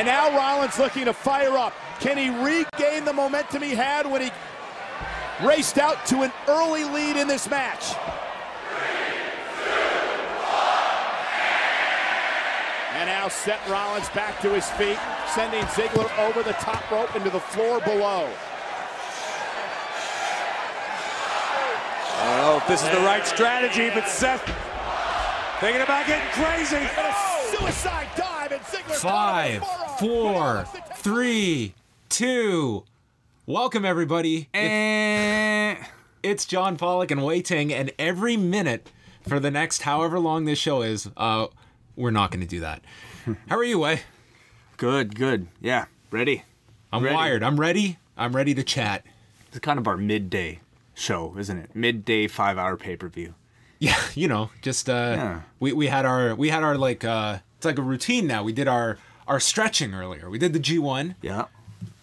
And now Rollins looking to fire up. Can he regain the momentum he had when he raced out to an early lead in this match? And now Seth Rollins back to his feet, sending Ziggler over the top rope into the floor below. I don't know if this is the right strategy, but Seth thinking about getting crazy. And a suicide dive, and Ziggler Five, four, three, two. Welcome everybody. Eh. It's John Pollock and Wai Ting, and every minute for the next however long this show is, uh, we're not going to do that. How are you, Wai? Good, good. Yeah, ready. I'm Ready. wired. I'm ready. I'm ready to chat. It's kind of our midday show, isn't it? Midday five hour pay per view. Yeah, you know, just uh, Yeah. we we had our we had our like uh, it's like a routine now. We did our our stretching earlier. We did the G1. Yeah.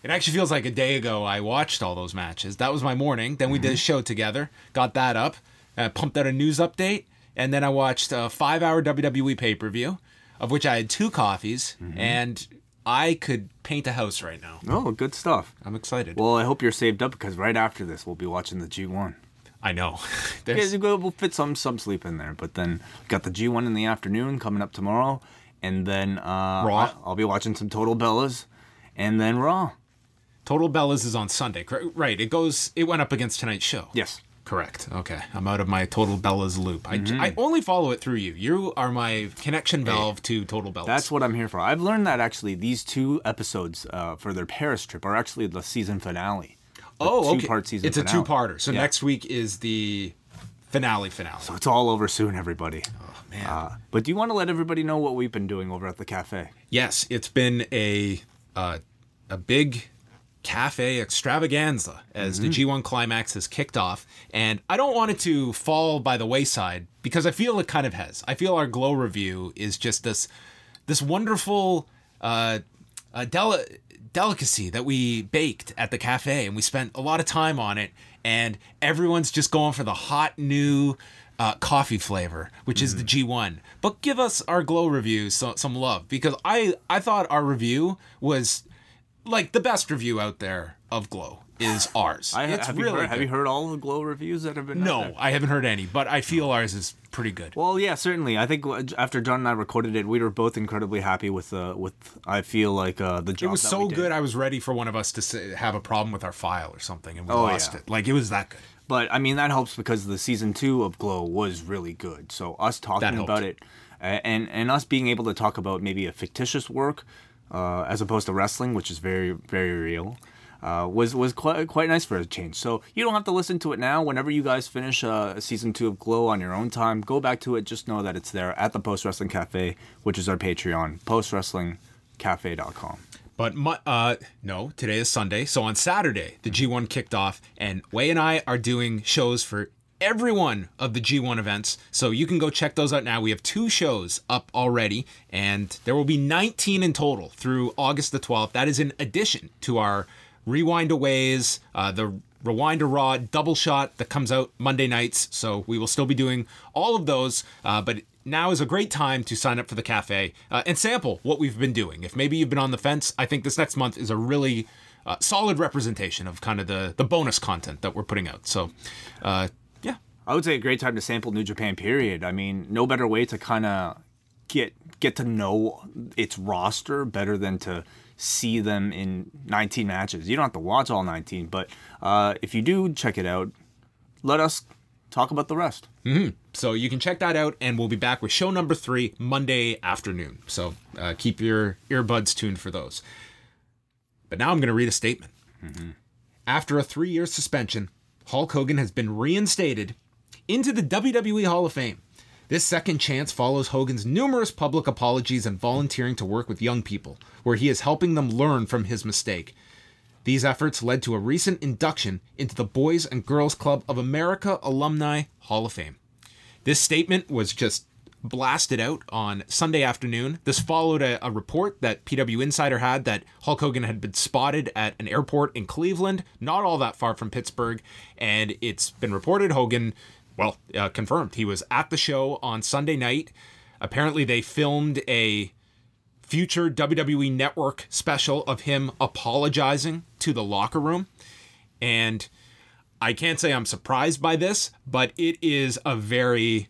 It actually feels like a day ago I watched all those matches. That was my morning. Then we did a show together, got that up, uh, pumped out a news update, and then I watched a five hour WWE pay per view, of which I had two coffees, and I could paint a house right now. Oh, good stuff. I'm excited. Well, I hope you're saved up because right after this, we'll be watching the G1. I know. Yeah, There's, we'll fit some some sleep in there, but then got the G1 in the afternoon coming up tomorrow, and then uh, Raw. I'll be watching some Total Bellas, and then Raw. Total Bellas is on Sunday, right? It goes. It went up against tonight's show. Yes. Correct. Okay, I'm out of my Total Bellas loop. I, I only follow it through you. You are my connection valve to Total Bellas. That's what I'm here for. I've learned that actually these two episodes uh, for their Paris trip are actually the season finale. The oh, okay. two-part season It's a two-parter. So Yeah. next week is the finale. Finale. So it's all over soon, everybody. oh man. Uh, but do you want to let everybody know what we've been doing over at the cafe? yes, it's been a uh, a big cafe extravaganza as the G1 climax has kicked off and I don't want it to fall by the wayside because I feel it kind of has. I feel our glow review is just this this wonderful uh, uh deli- delicacy that we baked at the cafe and we spent a lot of time on it and everyone's just going for the hot new uh, coffee flavor, which is the G1. But give us our glow review so, some love because I I thought our review was like the best review out there of glow is ours. I, it's have, really you heard, have you heard all the glow reviews that have been? out No? I haven't heard any, but I feel ours is pretty good. Well, yeah, certainly. I think after John and I recorded it, we were both incredibly happy with uh, with. I feel like uh, the job. it was so good. I was ready for one of us to say, have a problem with our file or something, and we Oh, lost yeah. it. Like it was that good. But I mean that helps because the season two of Glow was really good. So us talking about it, and and us being able to talk about maybe a fictitious work, uh, as opposed to wrestling, which is very very real, uh, was was quite quite nice for a change. So you don't have to listen to it now. Whenever you guys finish uh, season two of Glow on your own time, go back to it. Just know that it's there at the Post Wrestling Cafe, which is our Patreon, postwrestlingcafe.com. But my, uh, no, today is Sunday. So on Saturday, the G1 kicked off, and Wai and I are doing shows for every one of the G1 events. So you can go check those out now. We have two shows up already, and there will be 19 in total through August the 12th. That is in addition to our Rewind Aways, uh, the Rewind a Raw double shot that comes out Monday nights. So we will still be doing all of those, uh, but now is a great time to sign up for the cafe uh, and sample what we've been doing. If maybe you've been on the fence, I think this next month is a really uh, solid representation of kind of the the bonus content that we're putting out. So, uh, yeah, I would say a great time to sample New Japan. Period. I mean, no better way to kind of get get to know its roster better than to see them in 19 matches. You don't have to watch all 19, but uh, if you do check it out, let us talk about the rest. so you can check that out, and we'll be back with show number three Monday afternoon. So uh, keep your earbuds tuned for those. But now I'm going to read a statement. After a three year suspension, Hulk Hogan has been reinstated into the WWE Hall of Fame. This second chance follows Hogan's numerous public apologies and volunteering to work with young people, where he is helping them learn from his mistake. These efforts led to a recent induction into the Boys and Girls Club of America Alumni Hall of Fame. This statement was just blasted out on Sunday afternoon. This followed a, a report that PW Insider had that Hulk Hogan had been spotted at an airport in Cleveland, not all that far from Pittsburgh, and it's been reported Hogan, well, uh, confirmed he was at the show on Sunday night. Apparently, they filmed a future WWE Network special of him apologizing to the locker room. And I can't say I'm surprised by this, but it is a very,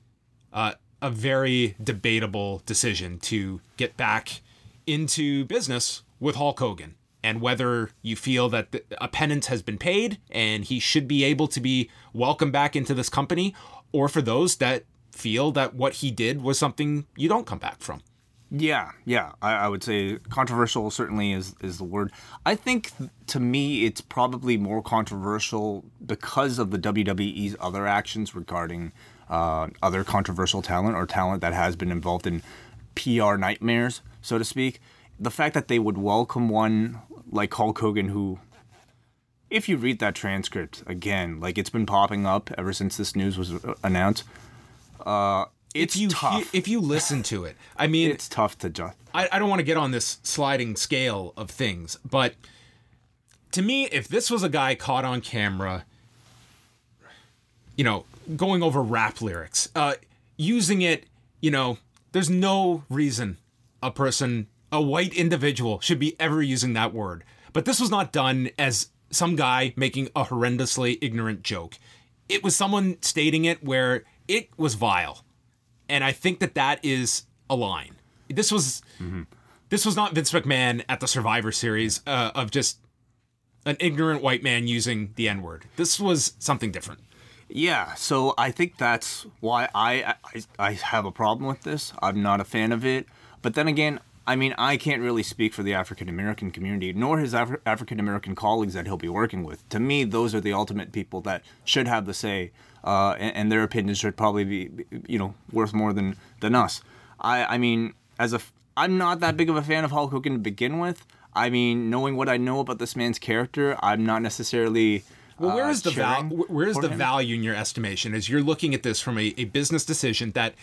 uh, a very debatable decision to get back into business with Hulk Hogan. And whether you feel that the, a penance has been paid and he should be able to be welcomed back into this company, or for those that feel that what he did was something you don't come back from. Yeah, yeah, I, I, would say controversial certainly is is the word. I think to me it's probably more controversial because of the WWE's other actions regarding uh, other controversial talent or talent that has been involved in PR nightmares, so to speak. The fact that they would welcome one like Hulk Hogan, who, if you read that transcript again, like it's been popping up ever since this news was uh, announced. Uh, it's if you tough. if you listen to it, I mean, it's tough to judge. I, I don't want to get on this sliding scale of things, but to me, if this was a guy caught on camera, you know, going over rap lyrics, uh, using it, you know, there's no reason a person, a white individual, should be ever using that word. But this was not done as some guy making a horrendously ignorant joke. It was someone stating it where it was vile and I think that that is a line. This was mm-hmm. this was not Vince McMahon at the Survivor Series uh, of just an ignorant white man using the N word. This was something different. Yeah, so I think that's why I, I I have a problem with this. I'm not a fan of it. But then again, I mean, I can't really speak for the African American community, nor his Af- African American colleagues that he'll be working with. To me, those are the ultimate people that should have the say uh, and, and, their opinions should probably be, you know, worth more than than us. I, I mean, as a, I'm not that big of a fan of Hulk Hogan to begin with. I mean, knowing what I know about this man's character, I'm not necessarily. Well, where is uh, the val- where is the him? value in your estimation? As you're looking at this from a, a business decision that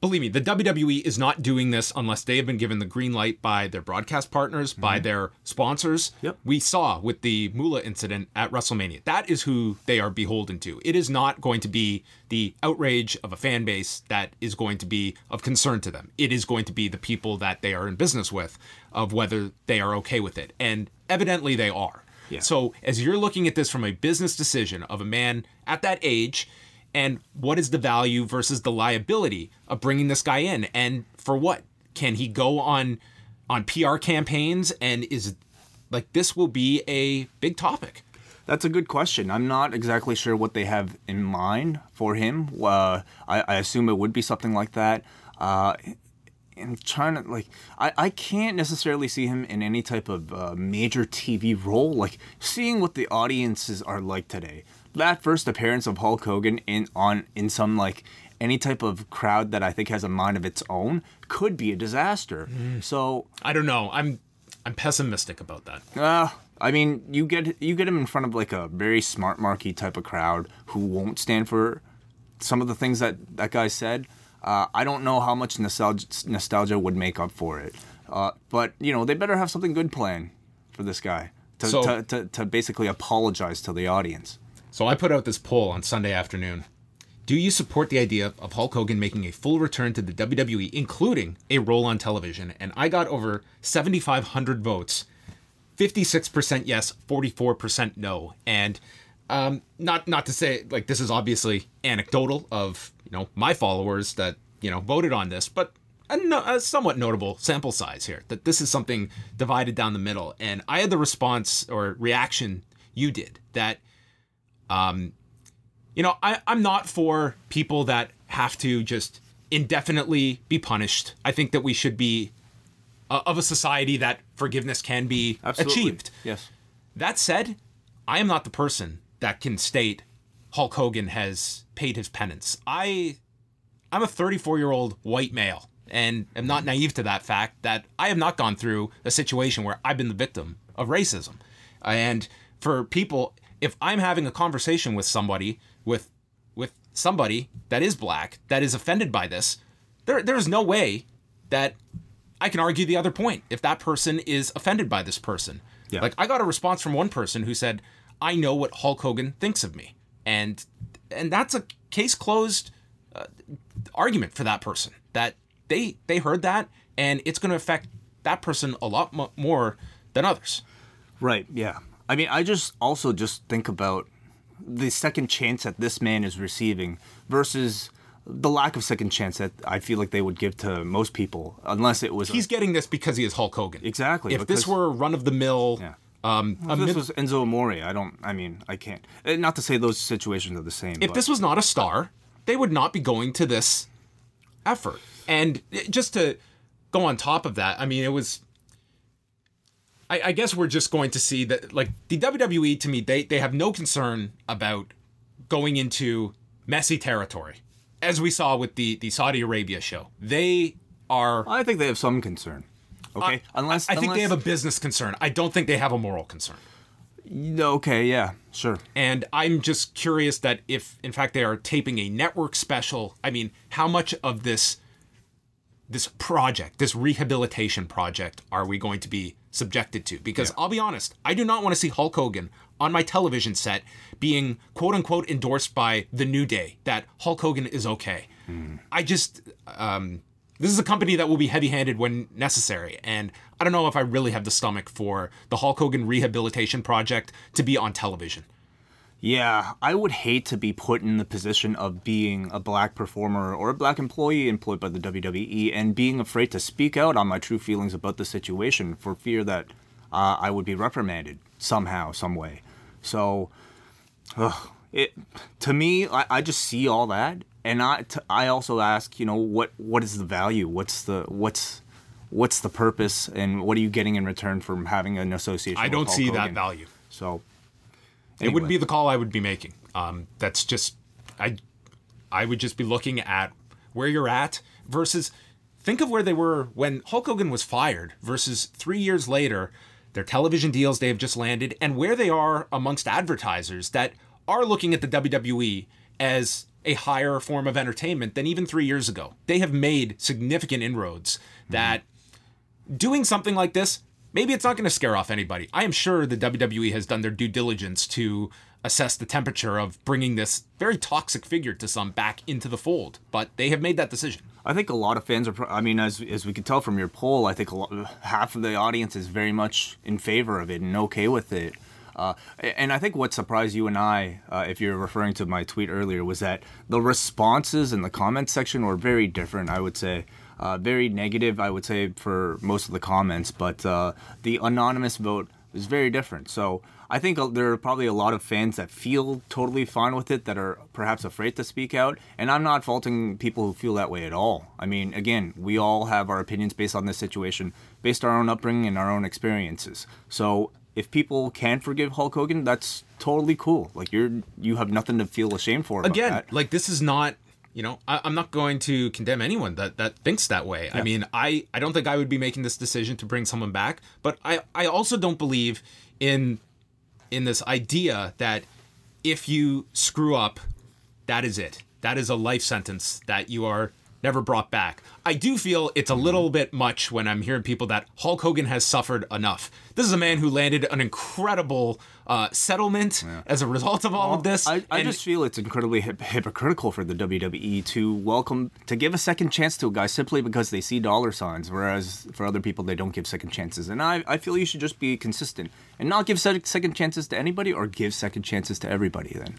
believe me, the WWE is not doing this unless they have been given the green light by their broadcast partners, mm-hmm. by their sponsors. Yep. We saw with the Moolah incident at WrestleMania. That is who they are beholden to. It is not going to be the outrage of a fan base that is going to be of concern to them. It is going to be the people that they are in business with, of whether they are okay with it. And evidently they are. Yeah. So as you're looking at this from a business decision of a man at that age, and what is the value versus the liability of bringing this guy in and for what can he go on on PR campaigns and is like this will be a big topic that's a good question. I'm not exactly sure what they have in mind for him. Uh, I, I, assume it would be something like that. Uh, and trying to like, I, I can't necessarily see him in any type of uh, major TV role. Like seeing what the audiences are like today that first appearance of Hulk Hogan in on in some like any type of crowd that I think has a mind of its own could be a disaster. Mm. So I don't know. I'm I'm pessimistic about that. Uh, I mean, you get you get him in front of like a very smart marky type of crowd who won't stand for some of the things that that guy said. Uh, I don't know how much nostalgia, nostalgia would make up for it. Uh, but you know, they better have something good planned for this guy to, so, to, to, to basically apologize to the audience. So I put out this poll on Sunday afternoon. Do you support the idea of Hulk Hogan making a full return to the WWE, including a role on television? And I got over 7,500 votes 56% yes, 44% no. And um, not not to say like this is obviously anecdotal of you know my followers that you know voted on this, but a, no, a, somewhat notable sample size here that this is something divided down the middle. And I had the response or reaction you did that um, you know, I, I'm not for people that have to just indefinitely be punished. I think that we should be uh, of a society that forgiveness can be Absolutely. achieved. Yes. That said, I am not the person that can state Hulk Hogan has paid his penance. I I'm a 34 year old white male and am not naive to that fact that I have not gone through a situation where I've been the victim of racism. And for people if I'm having a conversation with somebody with with somebody that is black that is offended by this, there there's no way that I can argue the other point if that person is offended by this person. Yeah. Like I got a response from one person who said, "I know what Hulk Hogan thinks of me," and and that's a case closed uh, argument for that person that they they heard that and it's going to affect that person a lot mo- more than others. Right. Yeah. I mean, I just also just think about the second chance that this man is receiving versus the lack of second chance that I feel like they would give to most people, unless it was. a- He's getting this because he is Hulk Hogan. Exactly, If this because- were run of the mill, Yeah. um, a if this mid- was Enzo Amore, I don't. I mean, I can't. eh, Not to say those situations are the same. if but- this was not a star, they would not be going to this effort. And just to go on top of that, I mean, it was. I, I guess we're just going to see that, like the WWE, to me, they they have no concern about going into messy territory, as we saw with the the Saudi Arabia show. They are. I think they have some concern. Okay, unless I think they have a business concern. I don't think they have a moral concern. Okay, yeah, sure. And I'm just curious that if, in fact, they are taping a network special, I mean, how much of this this project, this rehabilitation project, are we going to be subjected to? Because I'll be honest, I do not want to see Hulk Hogan on my television set being quote unquote endorsed by the New Day that Hulk Hogan is okay. I just um, this is a company that will be heavy-handed when necessary, and I don't know if I really have the stomach for the Hulk Hogan rehabilitation project to be on television. Yeah, I would hate to be put in the position of being a black performer or a black employee employed by the WWE and being afraid to speak out on my true feelings about the situation for fear that uh, I would be reprimanded somehow, some way. So, ugh, it to me, I, I just see all that, and I t- I also ask, you know, what what is the value? What's the what's what's the purpose, and what are you getting in return from having an association? I don't see that value. So. It wouldn't be the call I would be making. Um, that's just I I would just be looking at where you're at versus think of where they were when Hulk Hogan was fired versus three years later, their television deals they have just landed, and where they are amongst advertisers that are looking at the WWE as a higher form of entertainment than even three years ago. They have made significant inroads that doing something like this, maybe it's not going to scare off anybody. I am sure the WWE has done their due diligence to assess the temperature of bringing this very toxic figure to some back into the fold, but they have made that decision. I think a lot of fans are. I mean, as as we could tell from your poll, I think lot, half of the audience is very much in favor of it and okay with it. Uh, and I think what surprised you and I, uh, if you're referring to my tweet earlier, was that the responses in the comment section were very different. I would say. Uh, very negative, I would say, for most of the comments, but uh, the anonymous vote is very different. So I think uh, there are probably a lot of fans that feel totally fine with it that are perhaps afraid to speak out. And I'm not faulting people who feel that way at all. I mean, again, we all have our opinions based on this situation, based on our own upbringing and our own experiences. So if people can forgive Hulk Hogan, that's totally cool. Like you're you have nothing to feel ashamed for. About Again, that. like this is not, you know, I, I'm not going to condemn anyone that that thinks that way. I mean, I I don't think I would be making this decision to bring someone back, but I I also don't believe in in this idea that if you screw up, that is it. That is a life sentence that you are never brought back. I do feel it's a mm-hmm. little bit much when I'm hearing people that Hulk Hogan has suffered enough. This is a man who landed an incredible uh, settlement as a result of all of this. I, I just feel it's incredibly hip- hypocritical for the WWE to welcome to give a second chance to a guy simply because they see dollar signs, whereas for other people they don't give second chances. And I, I feel you should just be consistent and not give second chances to anybody or give second chances to everybody. Then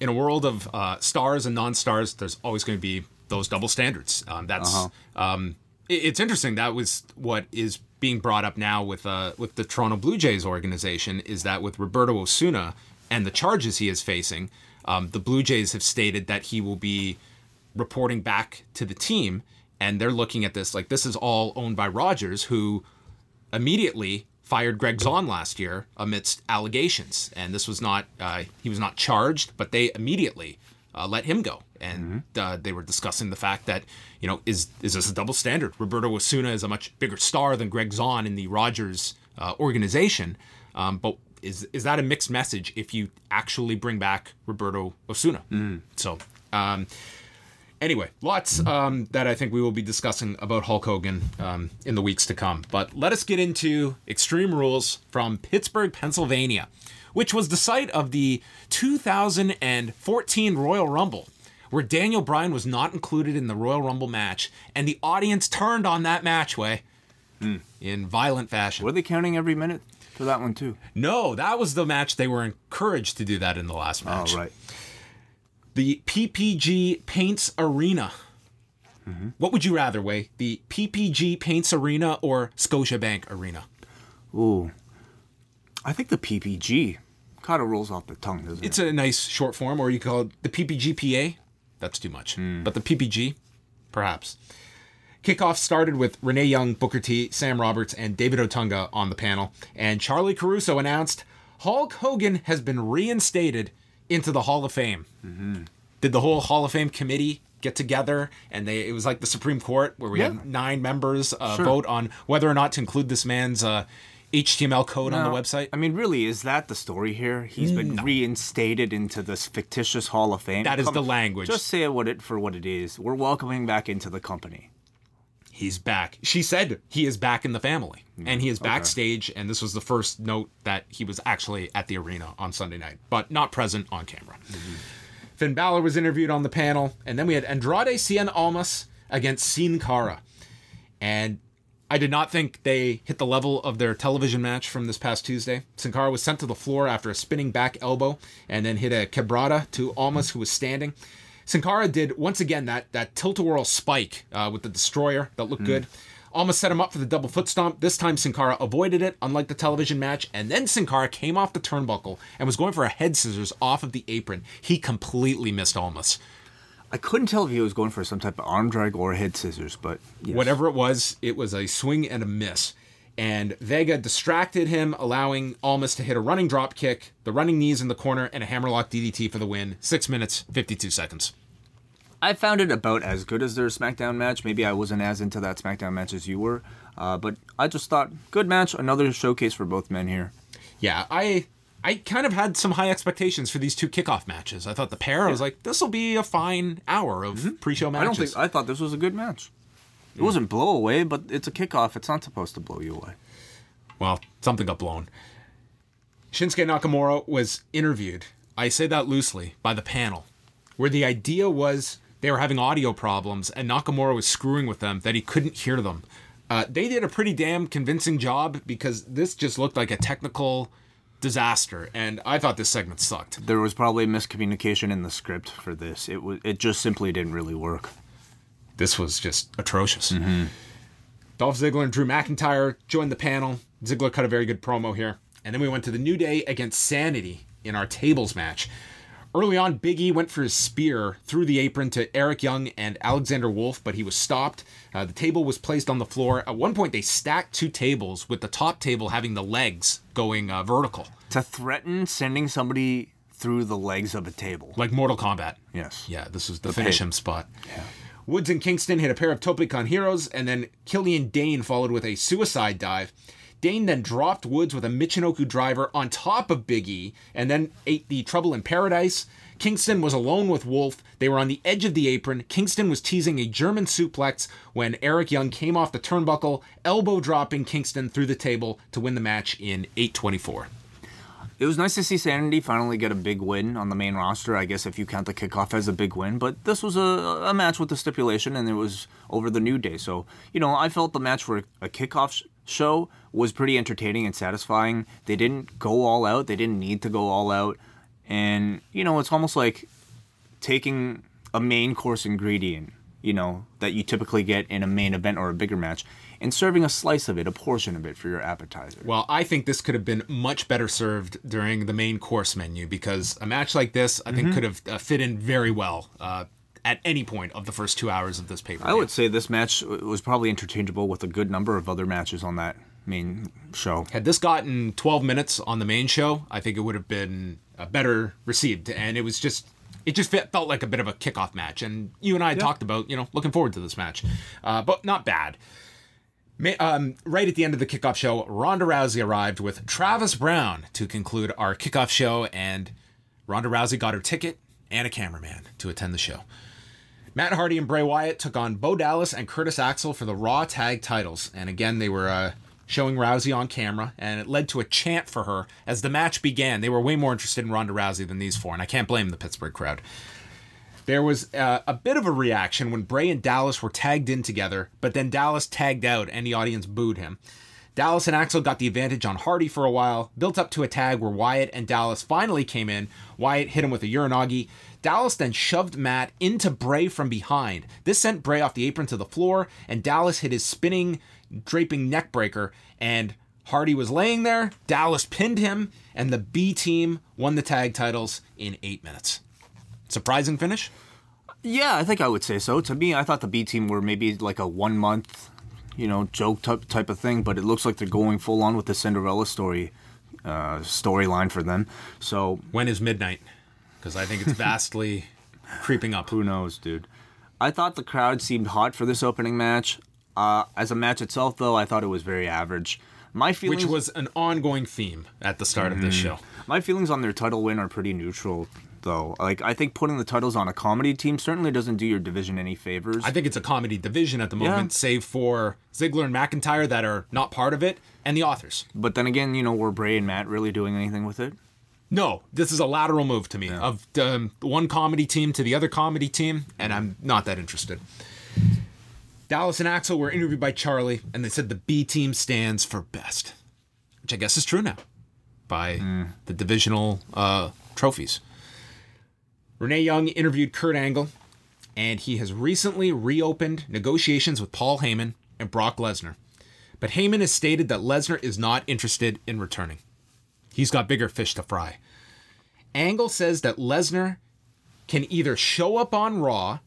in a world of uh, stars and non-stars, there's always going to be those double standards. Um, that's Uh-huh. um, it- it's interesting. That was what is being brought up now with uh, with the Toronto Blue Jays organization. Is that with Roberto Osuna and the charges he is facing, um, the Blue Jays have stated that he will be reporting back to the team, and they're looking at this like this is all owned by Rogers, who immediately fired Gregg Zaun last year amidst allegations, and this was not uh, he was not charged, but they immediately uh, let him go, and uh, they were discussing the fact that you know is is this a double standard? Roberto Osuna is a much bigger star than Gregg Zaun in the Rogers uh, organization, um, but is is that a mixed message if you actually bring back Roberto Osuna? So. Um, Anyway, lots um, that I think we will be discussing about Hulk Hogan um, in the weeks to come. But let us get into Extreme Rules from Pittsburgh, Pennsylvania, which was the site of the 2014 Royal Rumble, where Daniel Bryan was not included in the Royal Rumble match, and the audience turned on that match way. Hmm. in violent fashion. Were they counting every minute for that one too? No, that was the match they were encouraged to do that in the last Oh, match. right. The PPG Paints Arena. Mm-hmm. What would you rather, Way? The PPG Paints Arena or Scotiabank Arena? Ooh. I think the PPG kind of rolls off the tongue, doesn't It's it? It's a nice short form, or you call it the PPGPA. That's too much. But the PPG, perhaps. Kickoff started with Renee Young, Booker T, Sam Roberts, and David Otunga on the panel. And Charlie Caruso announced Hulk Hogan has been reinstated into the Hall of Fame. Did the whole Hall of Fame committee get together and they it was like the Supreme Court where we Yeah. had nine members uh, Sure. vote on whether or not to include this man's uh, HTML code on the website? I mean, really, is that the story here? He's been reinstated into this fictitious Hall of Fame. That is the language. Just say it what it for what it is. We're welcoming back into the company. he's back. She said he is back in the family hmm. and he is backstage. And this was the first note that he was actually at the arena on Sunday night, but not present on camera. Mm-hmm. Finn Balor was interviewed on the panel. And then we had Andrade Cien Almas against Sin Cara. And I did not think they hit the level of their television match from this past Tuesday. Sin Cara was sent to the floor after a spinning back elbow and then hit a quebrada to Almas, who was standing. Sin Cara did once again that that tilt-a-whirl spike uh, with the destroyer that looked good. Almas set him up for the double foot stomp. This time Sin Cara avoided it, unlike the television match. And then Sin Cara came off the turnbuckle and was going for a head scissors off of the apron. He completely missed Almas. I couldn't tell if he was going for some type of arm drag or head scissors, but yes. Whatever it was, it was a swing and a miss. And Vega distracted him, allowing Almas to hit a running drop kick, the running knees in the corner, and a hammerlock DDT for the win. Six minutes, 52 seconds. I found it about as good as their SmackDown match. Maybe I wasn't as into that SmackDown match as you were, uh, but I just thought good match, another showcase for both men here. Yeah, I I kind of had some high expectations for these two kickoff matches. I thought the pair, I was like, this will be a fine hour of pre-show matches. I don't think I thought this was a good match. It wasn't blow away, but it's a kickoff. It's not supposed to blow you away. well, something got blown. Shinsuke Nakamura was interviewed, I say that loosely, by the panel, where the idea was they were having audio problems and Nakamura was screwing with them that he couldn't hear them. Uh, they did a pretty damn convincing job because this just looked like a technical disaster, and I thought this segment sucked. There was probably miscommunication in the script for this. It was it just simply didn't really work. this was just atrocious. Dolph Ziggler and Drew McIntyre joined the panel. Ziggler cut a very good promo here. And then we went to the New Day against Sanity in our tables match. Early on, Big E went for his spear through the apron to Eric Young and Alexander Wolfe, but he was stopped. Uh, the table was placed on the floor. At one point, they stacked two tables, with the top table having the legs going uh, vertical, To threaten sending somebody through the legs of a table. like Mortal Kombat. Yes. Yeah, this is the, finish him spot. Woods and Kingston hit a pair of tope con hilos, and then Killian Dain followed with a suicide dive. Dain then dropped Woods with a Michinoku driver on top of Big E, and then ate the Trouble in Paradise. Kingston was alone with Wolfe. They were on the edge of the apron. Kingston was teasing a German suplex when Eric Young came off the turnbuckle, elbow dropping Kingston through the table to win the match in 824. It was nice to see Sanity finally get a big win on the main roster. I guess if you count the kickoff as a big win, but this was a, a match with the stipulation, and it was over the New Day. So you know, I felt the match for a kickoff sh- show was pretty entertaining and satisfying. They didn't go all out. They didn't need to go all out, and you know, it's almost like taking a main course ingredient, you know, that you typically get in a main event or a bigger match, and serving a slice of it, a portion of it for your appetizer. Well, I think this could have been much better served during the main course menu because a match like this, I Mm-hmm. think, could have uh, fit in very well uh, at any point of the first two hours of this paper. I would say this match was probably interchangeable with a good number of other matches on that main show. Had this gotten 12 minutes on the main show, I think it would have been uh, better received. And it was just, it just fit, felt like a bit of a kickoff match. And you and I had talked about, you know, looking forward to this match, uh, but not bad. Um, right at the end of the kickoff show, Ronda Rousey arrived with Travis Browne to conclude our kickoff show, and Ronda Rousey got her ticket and a cameraman to attend the show. Matt Hardy and Bray Wyatt took on Bo Dallas and Curtis Axel for the Raw Tag titles, and again they were uh, showing Rousey on camera, and it led to a chant for her as the match began. They were way more interested in Ronda Rousey than these four, and I can't blame the Pittsburgh crowd. There was uh, a bit of a reaction when Bray and Dallas were tagged in together, but then Dallas tagged out and the audience booed him. Dallas and Axel got the advantage on Hardy for a while, built up to a tag where Wyatt and Dallas finally came in. Wyatt hit him with a uranage. Dallas then shoved Matt into Bray from behind. This sent Bray off the apron to the floor, and Dallas hit his spinning, draping neckbreaker. And Hardy was laying there. Dallas pinned him, and the B team won the tag titles in eight minutes. Surprising finish? Yeah, I think I would say so. To me, I thought the B team were maybe like a one month, you know, joke type type of thing, but it looks like they're going full on with the Cinderella story uh, storyline for them. So When is midnight? Because I think it's vastly creeping up. who knows, dude? I thought the crowd seemed hot for this opening match. Uh, as a match itself, though, I thought it was very average. My feelings, Which was an ongoing theme at the start of this show. my feelings on their title win are pretty neutral, though. Like I think putting the titles on a comedy team certainly doesn't do your division any favors. I think it's a comedy division at the Yeah. moment, save for Ziggler and McIntyre that are not part of it, and the authors. but then again, you know, were Bray and Matt really doing anything with it? No, this is a lateral move to me of um, one comedy team to the other comedy team, and I'm not that interested. Dallas and Axel were interviewed by Charlie, and they said the B team stands for best, which I guess is true now by the divisional uh, trophies. Renee Young interviewed Kurt Angle, and he has recently reopened negotiations with Paul Heyman and Brock Lesnar. But Heyman has stated that Lesnar is not interested in returning. He's got bigger fish to fry. Angle says that Lesnar can either show up on Raw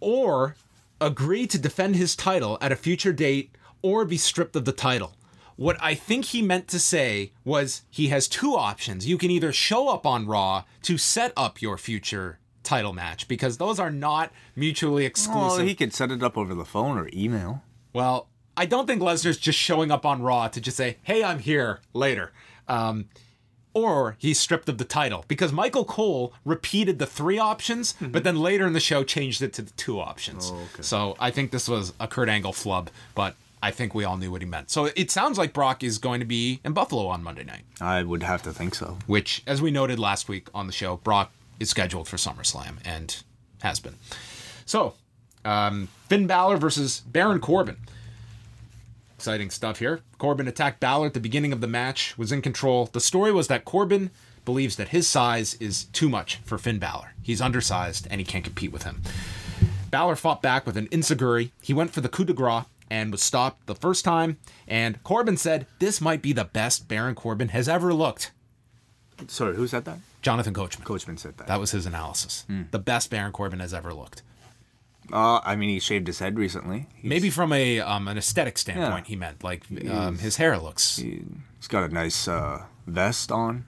or agree to defend his title at a future date or be stripped of the title. What I think he meant to say was he has two options. You can either show up on Raw to set up your future title match because those are not mutually exclusive. Well, he could set it up over the phone or email. Well, I don't think Lesnar's just showing up on Raw to just say, "Hey, I'm here" later. Um, or he's stripped of the title because Michael Cole repeated the three options, but then later in the show changed it to the two options. Oh, okay. So I think this was a Kurt Angle flub, but I think we all knew what he meant. So it sounds like Brock is going to be in Buffalo on Monday night, I would have to think so. which, as we noted last week on the show, Brock is scheduled for SummerSlam and has been. So, um, Finn Balor versus Baron Corbin. Exciting stuff here. Corbin attacked Balor at the beginning of the match, was in control. The story was that Corbin believes that his size is too much for Finn Balor. He's undersized and he can't compete with him. Balor fought back with an enzuigiri. He went for the coup de grace and was stopped the first time. And Corbin said, This might be the best Baron Corbin has ever looked. Sorry, who said that? Jonathan Coachman. Coachman said that. That was his analysis. The best Baron Corbin has ever looked. Uh, I mean, he shaved his head recently. He's- Maybe from a um, an aesthetic standpoint, Yeah. he meant like um, his hair looks. He's got a nice uh, vest on.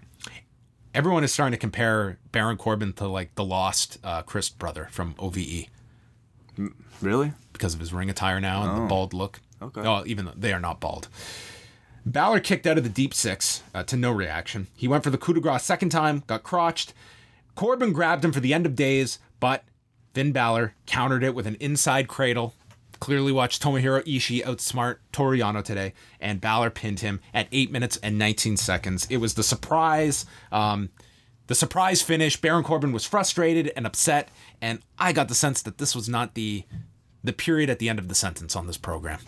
Everyone is starting to compare Baron Corbin to like the lost uh, Crist brother from OVE Really? because of his ring attire now and the bald look. Okay. Oh, even though they are not bald. Balor kicked out of the deep six uh, to no reaction. He went for the coup de grace second time, got crotched. Corbin grabbed him for the end of days, but Finn Balor countered it with an inside cradle. Clearly watched Tomohiro Ishii outsmart Toru Yano today, and Balor pinned him at 8 minutes and 19 seconds. It was the surprise, um, the surprise finish. Baron Corbin was frustrated and upset, and I got the sense that this was not the the period at the end of the sentence on this program.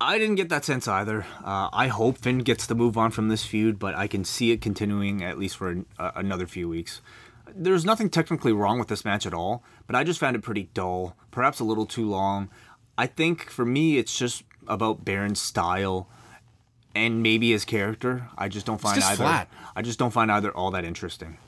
I didn't get that sense either. Uh, I hope Finn gets to move on from this feud, but I can see it continuing at least for an, uh, another few weeks. There's nothing technically wrong with this match at all, but I just found it pretty dull, perhaps a little too long. I think for me, it's just about Baron's style and maybe his character. I just don't find just either. flat. I just don't find either all that interesting.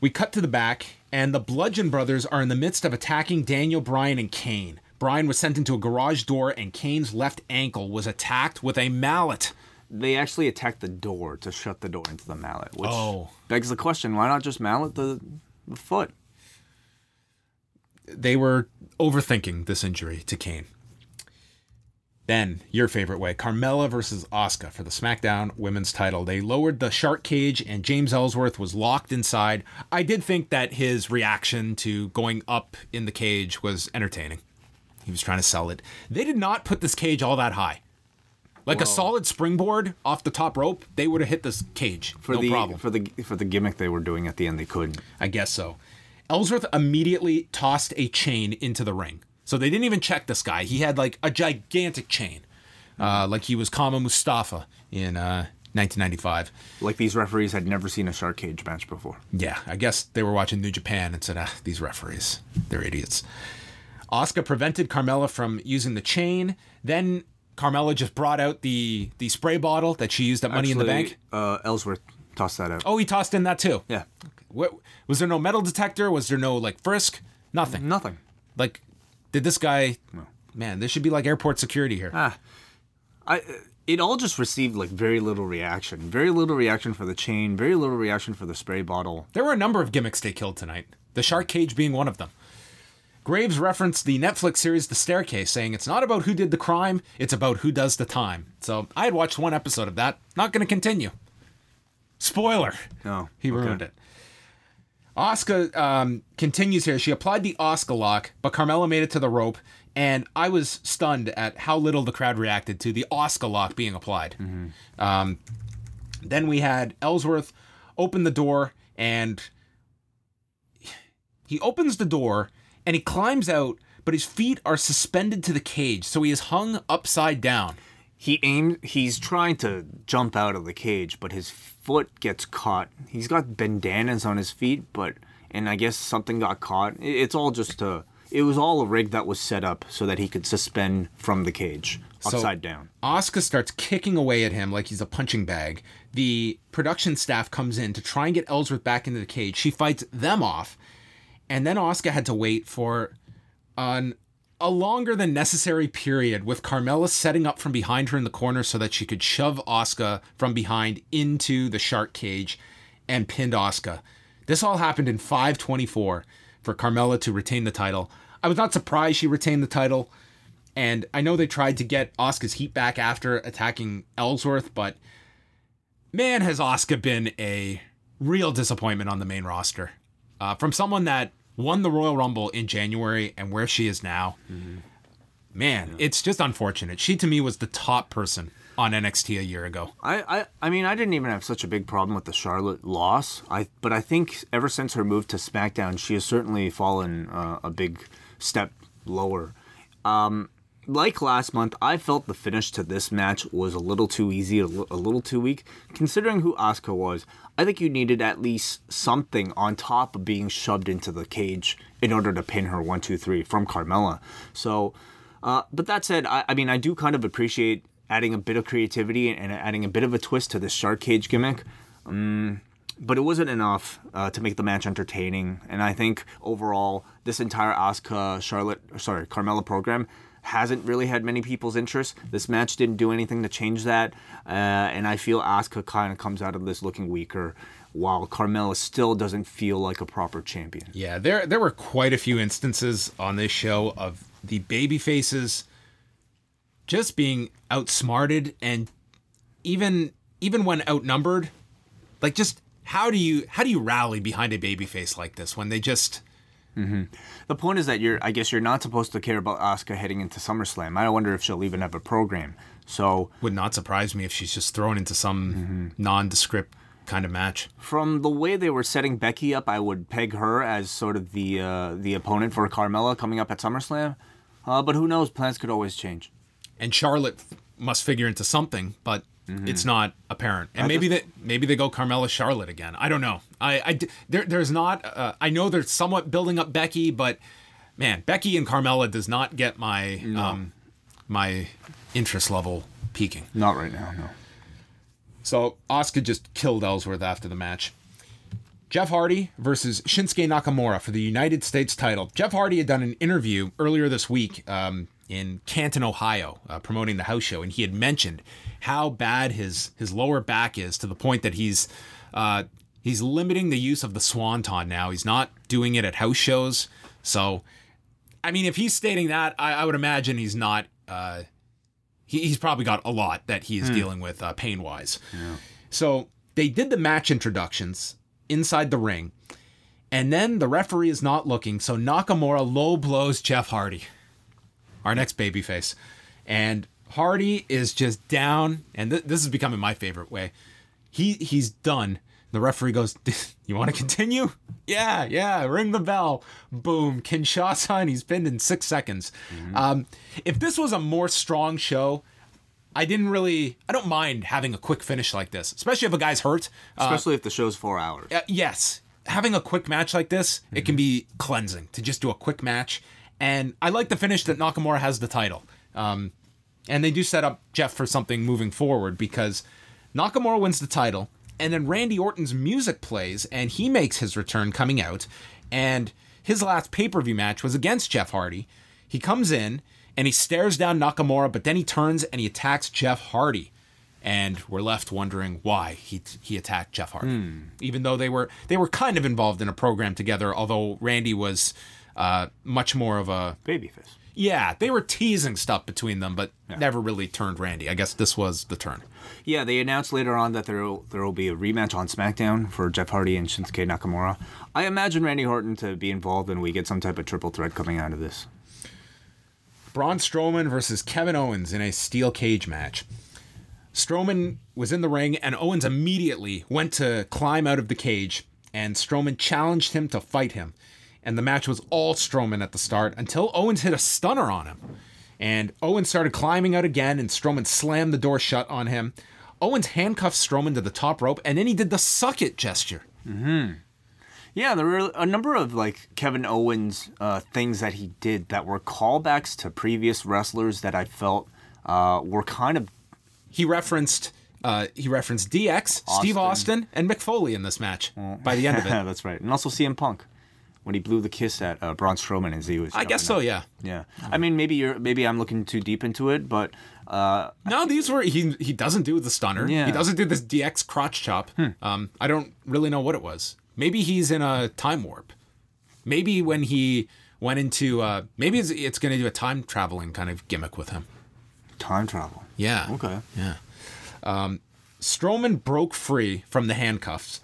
We cut to the back, and the Bludgeon Brothers are in the midst of attacking Daniel Bryan and Kane. Bryan was sent into a garage door, and Kane's left ankle was attacked with a mallet. They actually attacked the door to shut the door into the mallet, which Oh. begs the question: Why not just mallet the, the foot? They were overthinking this injury to Kane. Then, your favorite way Carmella versus Asuka for the SmackDown Women's title. They lowered the shark cage, and James Ellsworth was locked inside. I did think that his reaction to going up in the cage was entertaining. He was trying to sell it. They did not put this cage all that high. Like a solid springboard off the top rope, they would have hit this cage. For no the problem. for the for the gimmick they were doing at the end, they couldn't. I guess so. Ellsworth immediately tossed a chain into the ring. So they didn't even check this guy. He had like a gigantic chain, uh, like he was Kama Mustafa in uh, 1995. Like these referees had never seen a shark cage match before. Yeah, I guess they were watching New Japan and said, ah, these referees, they're idiots. Asuka prevented Carmella from using the chain. Then Carmella just brought out the the spray bottle that she used at Money in the Bank. Uh, Ellsworth tossed that out. Oh, he tossed in that too. yeah, What was there no metal detector? Was there no like frisk? Nothing. nothing. Like, did this guy? Man, this should be like airport security here. Ah, I it all just received like very little reaction. Very little reaction for the chain. Very little reaction for the spray bottle. There were a number of gimmicks they killed tonight. The shark cage being one of them. Graves referenced the Netflix series The Staircase, saying it's not about who did the crime, it's about who does the time. So I had watched one episode of that. Not going to continue. Spoiler. No, He okay. ruined it. Asuka um, continues here. She applied the Asuka lock, but Carmella made it to the rope, and I was stunned at how little the crowd reacted to the Asuka lock being applied. Um, then we had Ellsworth open the door, and he opens the door and he climbs out, but his feet are suspended to the cage, so he is hung upside down. He aimed. He's trying to jump out of the cage, but his foot gets caught. He's got bandanas on his feet, but and I guess something got caught. It's all just a. It was all a rig that was set up so that he could suspend from the cage So- upside down. Asuka starts kicking away at him like he's a punching bag. The production staff comes in to try and get Ellsworth back into the cage. She fights them off, and then Asuka had to wait for an a longer than necessary period with Carmella setting up from behind her in the corner so that she could shove Asuka from behind into the shark cage and pinned Asuka. This all happened in 524 for Carmella to retain the title. I was not surprised she retained the title. And I know they tried to get Asuka's heat back after attacking Ellsworth, but man, has Asuka been a real disappointment on the main roster. Uh, from someone that won the Royal Rumble in January and where she is now, man, it's just unfortunate. She to me was the top person on NXT a year ago. I, I, I mean, I didn't even have such a big problem with the Charlotte loss. I, but I think ever since her move to SmackDown, she has certainly fallen uh, a big step lower. Um, like last month, I felt the finish to this match was a little too easy, a, little too weak. Considering who Asuka was, I think you needed at least something on top of being shoved into the cage in order to pin her one, two, three from Carmella. So, uh, but that said, I, I mean, I do kind of appreciate adding a bit of creativity and adding a bit of a twist to this shark cage gimmick. Um, but it wasn't enough uh, to make the match entertaining. And I think overall, this entire Asuka, Charlotte, sorry, Carmella program hasn't really had many people's interest. This match didn't do anything to change that. Uh, and I feel Asuka kind of comes out of this looking weaker, while Carmella still doesn't feel like a proper champion. Yeah, there there were quite a few instances on this show of the baby faces just being outsmarted and even even when outnumbered, like just how do you how do you rally behind a baby face like this when they just The point is that you're, I guess, you're not supposed to care about Asuka heading into SummerSlam. I wonder if she'll even have a program. So would not surprise me if she's just thrown into some nondescript kind of match. from the way they were setting Becky up, I would peg her as sort of the uh, the opponent for Carmella coming up at SummerSlam. Uh, but who knows? Plans could always change. And Charlotte must figure into something, but it's not apparent. And I maybe just- that maybe they go Carmella Charlotte again. I don't know. I there, there's not. Uh, I know they're somewhat building up Becky, but man, Becky and Carmella does not get my um my interest level peaking. Not right now, no. So Asuka just killed Ellsworth after the match. Jeff Hardy versus Shinsuke Nakamura for the United States title. Jeff Hardy had done an interview earlier this week um, in Canton, Ohio, uh, promoting the house show, and he had mentioned how bad his his lower back is to the point that he's uh, he's limiting the use of the swanton now. He's not doing it at house shows. So, I mean, if he's stating that, I, I would imagine he's not. Uh, he, he's probably got a lot that he is dealing with uh, pain wise. So they did the match introductions inside the ring, and then the referee is not looking, so Nakamura low blows Jeff Hardy, our next babyface, and Hardy is just down, and th- this is becoming my favorite way. He he's done. The referee goes, "You want to continue? Yeah, yeah. Ring the bell. Boom. Kinshasa, and he's pinned in six seconds. Um, if this was a more strong show, I didn't really. I don't mind having a quick finish like this, especially if a guy's hurt. Uh, Especially if the show's four hours. uh, yes, having a quick match like this, it can be cleansing to just do a quick match. And I like the finish that Nakamura has the title. Um, and they do set up Jeff for something moving forward because Nakamura wins the title, and then Randy Orton's music plays, and he makes his return coming out. And his last pay per view match was against Jeff Hardy. He comes in and he stares down Nakamura, but then he turns and he attacks Jeff Hardy. And we're left wondering why he he attacked Jeff Hardy, even though they were they were kind of involved in a program together. Although Randy was uh, much more of a Babyface. yeah, they were teasing stuff between them, but never really turned Randy. I guess this was the turn. Yeah, they announced later on that there there will be a rematch on SmackDown for Jeff Hardy and Shinsuke Nakamura. I imagine Randy Orton to be involved, and we get some type of triple threat coming out of this. Braun Strowman versus Kevin Owens in a steel cage match. Strowman was in the ring, and Owens immediately went to climb out of the cage, and Strowman challenged him to fight him. And the match was all Strowman at the start until Owens hit a stunner on him. And Owens started climbing out again, and Strowman slammed the door shut on him. Owens handcuffed Strowman to the top rope, and then he did the suck it gesture. Mm-hmm. Yeah, there were a number of like Kevin Owens uh, things that he did that were callbacks to previous wrestlers that I felt uh, were kind of he referenced uh, he referenced DX, Steve Austin, and Mick Foley in this match. By the end of it, Yeah, That's right, and also CM Punk when he blew the kiss at uh, Braun Strowman as he was. I guess so. Yeah. Yeah, I mean maybe you're maybe I'm looking too deep into it, but uh, No, these were he he doesn't do the stunner. Yeah. He doesn't do this DX crotch chop. Um, I don't really know what it was. Maybe he's in a time warp. Maybe when he went into uh, maybe it's, it's going to do a time traveling kind of gimmick with him. time travel. Yeah. Okay. Yeah. Um, Strowman broke free from the handcuffs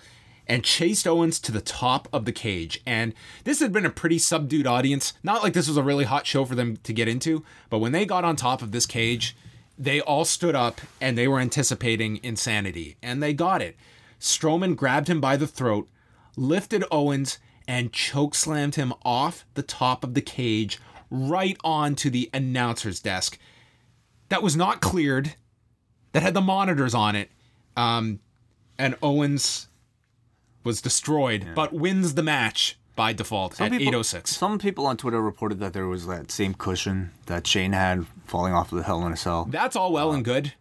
and chased Owens to the top of the cage. And this had been a pretty subdued audience. Not like this was a really hot show for them to get into, but when they got on top of this cage, they all stood up and they were anticipating insanity. And they got it. Strowman grabbed him by the throat, lifted Owens, and chokeslammed him off the top of the cage right onto the announcer's desk that was not cleared that had the monitors on it um, and owens was destroyed but wins the match by default at people- 806 Some people on Twitter reported that there was that same cushion that Shane had falling off of the Hell in a Cell. that's all well and good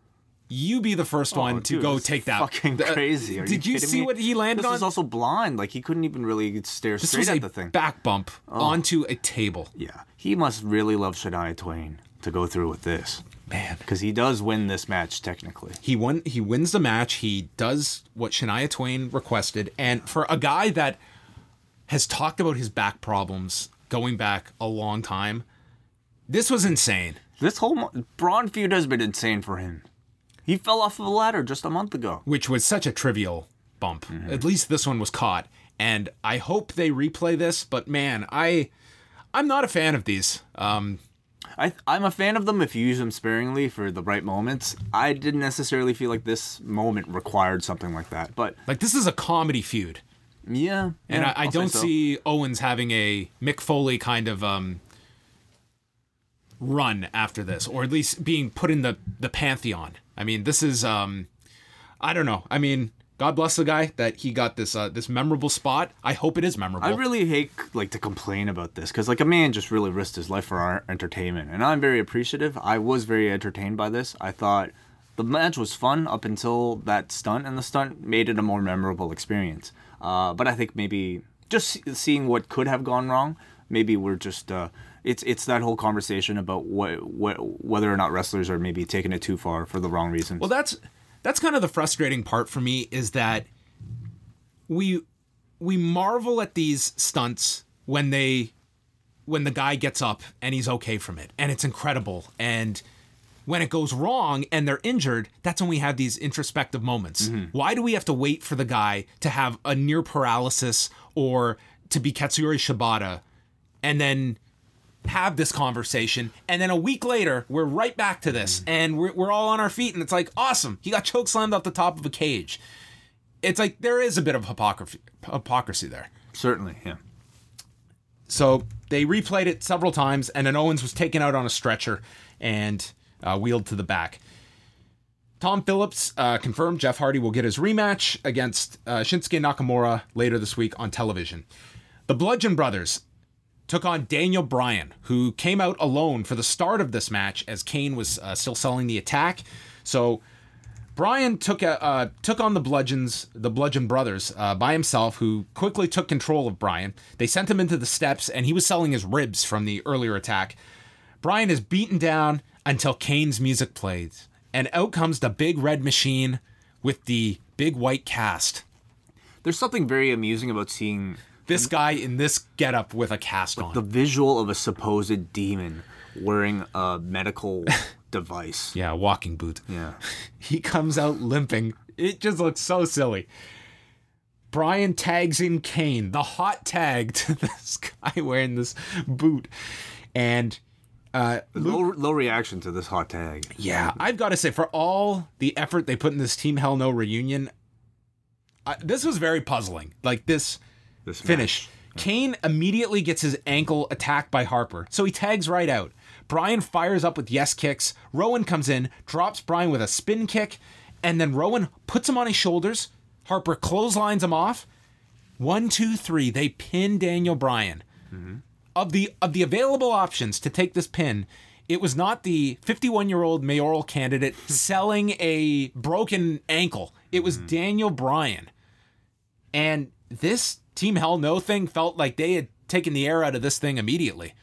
you be the first oh, one to Dude, go take that Fucking crazy. Are did you, you, see me? what he landed This on was also blind. Like he couldn't even really stare this straight at the thing. back bump oh. onto a table yeah, he must really love Shania Twain to go through with this man. Because he does win this match technically. he won he wins the match. He does what shania twain requested. And for a guy that has talked about his back problems going back a long time this was insane. This whole Braun feud has been insane for him. He fell off of a ladder just a month ago. which was such a trivial bump. At least this one was caught. And i hope they replay this but man i i'm not a fan of these. Um I, I'm a fan of them if you use them sparingly for the right moments. I didn't necessarily feel like this moment required something like that, but like this is a comedy feud yeah. and yeah, I, I don't so. see Owens having a Mick Foley kind of um, run after this, or at least being put in the the pantheon. I mean, this is um, I don't know. I mean, God bless the guy that he got this uh, this memorable spot. I hope it is memorable. I really hate like to complain about this because like a man just really risked his life for our entertainment, and I'm very appreciative. I was very entertained by this. I thought the match was fun up until that stunt, and the stunt made it a more memorable experience. Uh, but I think maybe just seeing what could have gone wrong, maybe we're just uh, it's it's that whole conversation about what what whether or not wrestlers are maybe taking it too far for the wrong reasons. Well, that's that's kind of the frustrating part for me is that we we marvel at these stunts when they when the guy gets up and he's okay from it and it's incredible. And when it goes wrong and they're injured that's when we have these introspective moments. Mm-hmm. Why do we have to wait for the guy to have a near paralysis or to be katsuyori shibata and then have this conversation, and then a week later, we're right back to this, and we're, we're all on our feet, and it's like, awesome, he got choke slammed off the top of a cage. It's like there is a bit of hypocrisy, hypocrisy there. Certainly, yeah. So they replayed it several times, and then Owens was taken out on a stretcher and uh, wheeled to the back. Tom Phillips uh, confirmed Jeff Hardy will get his rematch against uh, Shinsuke Nakamura later this week on television. The Bludgeon Brothers took on Daniel Bryan, who came out alone for the start of this match as Kane was uh, still selling the attack. So Bryan took a, uh, took on the Bludgeons, the Bludgeon Brothers, uh, by himself, who quickly took control of Bryan. They sent him into the steps, and he was selling his ribs from the earlier attack. Bryan is beaten down until Kane's music plays, and out comes the big red machine with the big white cast. There's something very amusing about seeing This guy in this getup with a cast on. the visual of a supposed demon wearing a medical device. yeah, walking boot. Yeah. He comes out limping. It just looks so silly. Bryan tags in Kane, the hot tag to this guy wearing this boot. And uh, Low, low reaction to this hot tag. yeah, I've got to say, for all the effort they put in this Team Hell No reunion, I, this was very puzzling. Like this This finish. Kane immediately gets his ankle attacked by Harper, so he tags right out. Bryan fires up with yes kicks. Rowan comes in, drops Bryan with a spin kick, and then Rowan puts him on his shoulders. Harper clotheslines him off. One, two, three. They pin Daniel Bryan. Mm-hmm. Of the of the available options to take this pin, it was not the 51 year old mayoral candidate selling a broken ankle. It was mm-hmm. Daniel Bryan. And this Team Hell No thing felt like they had taken the air out of this thing immediately.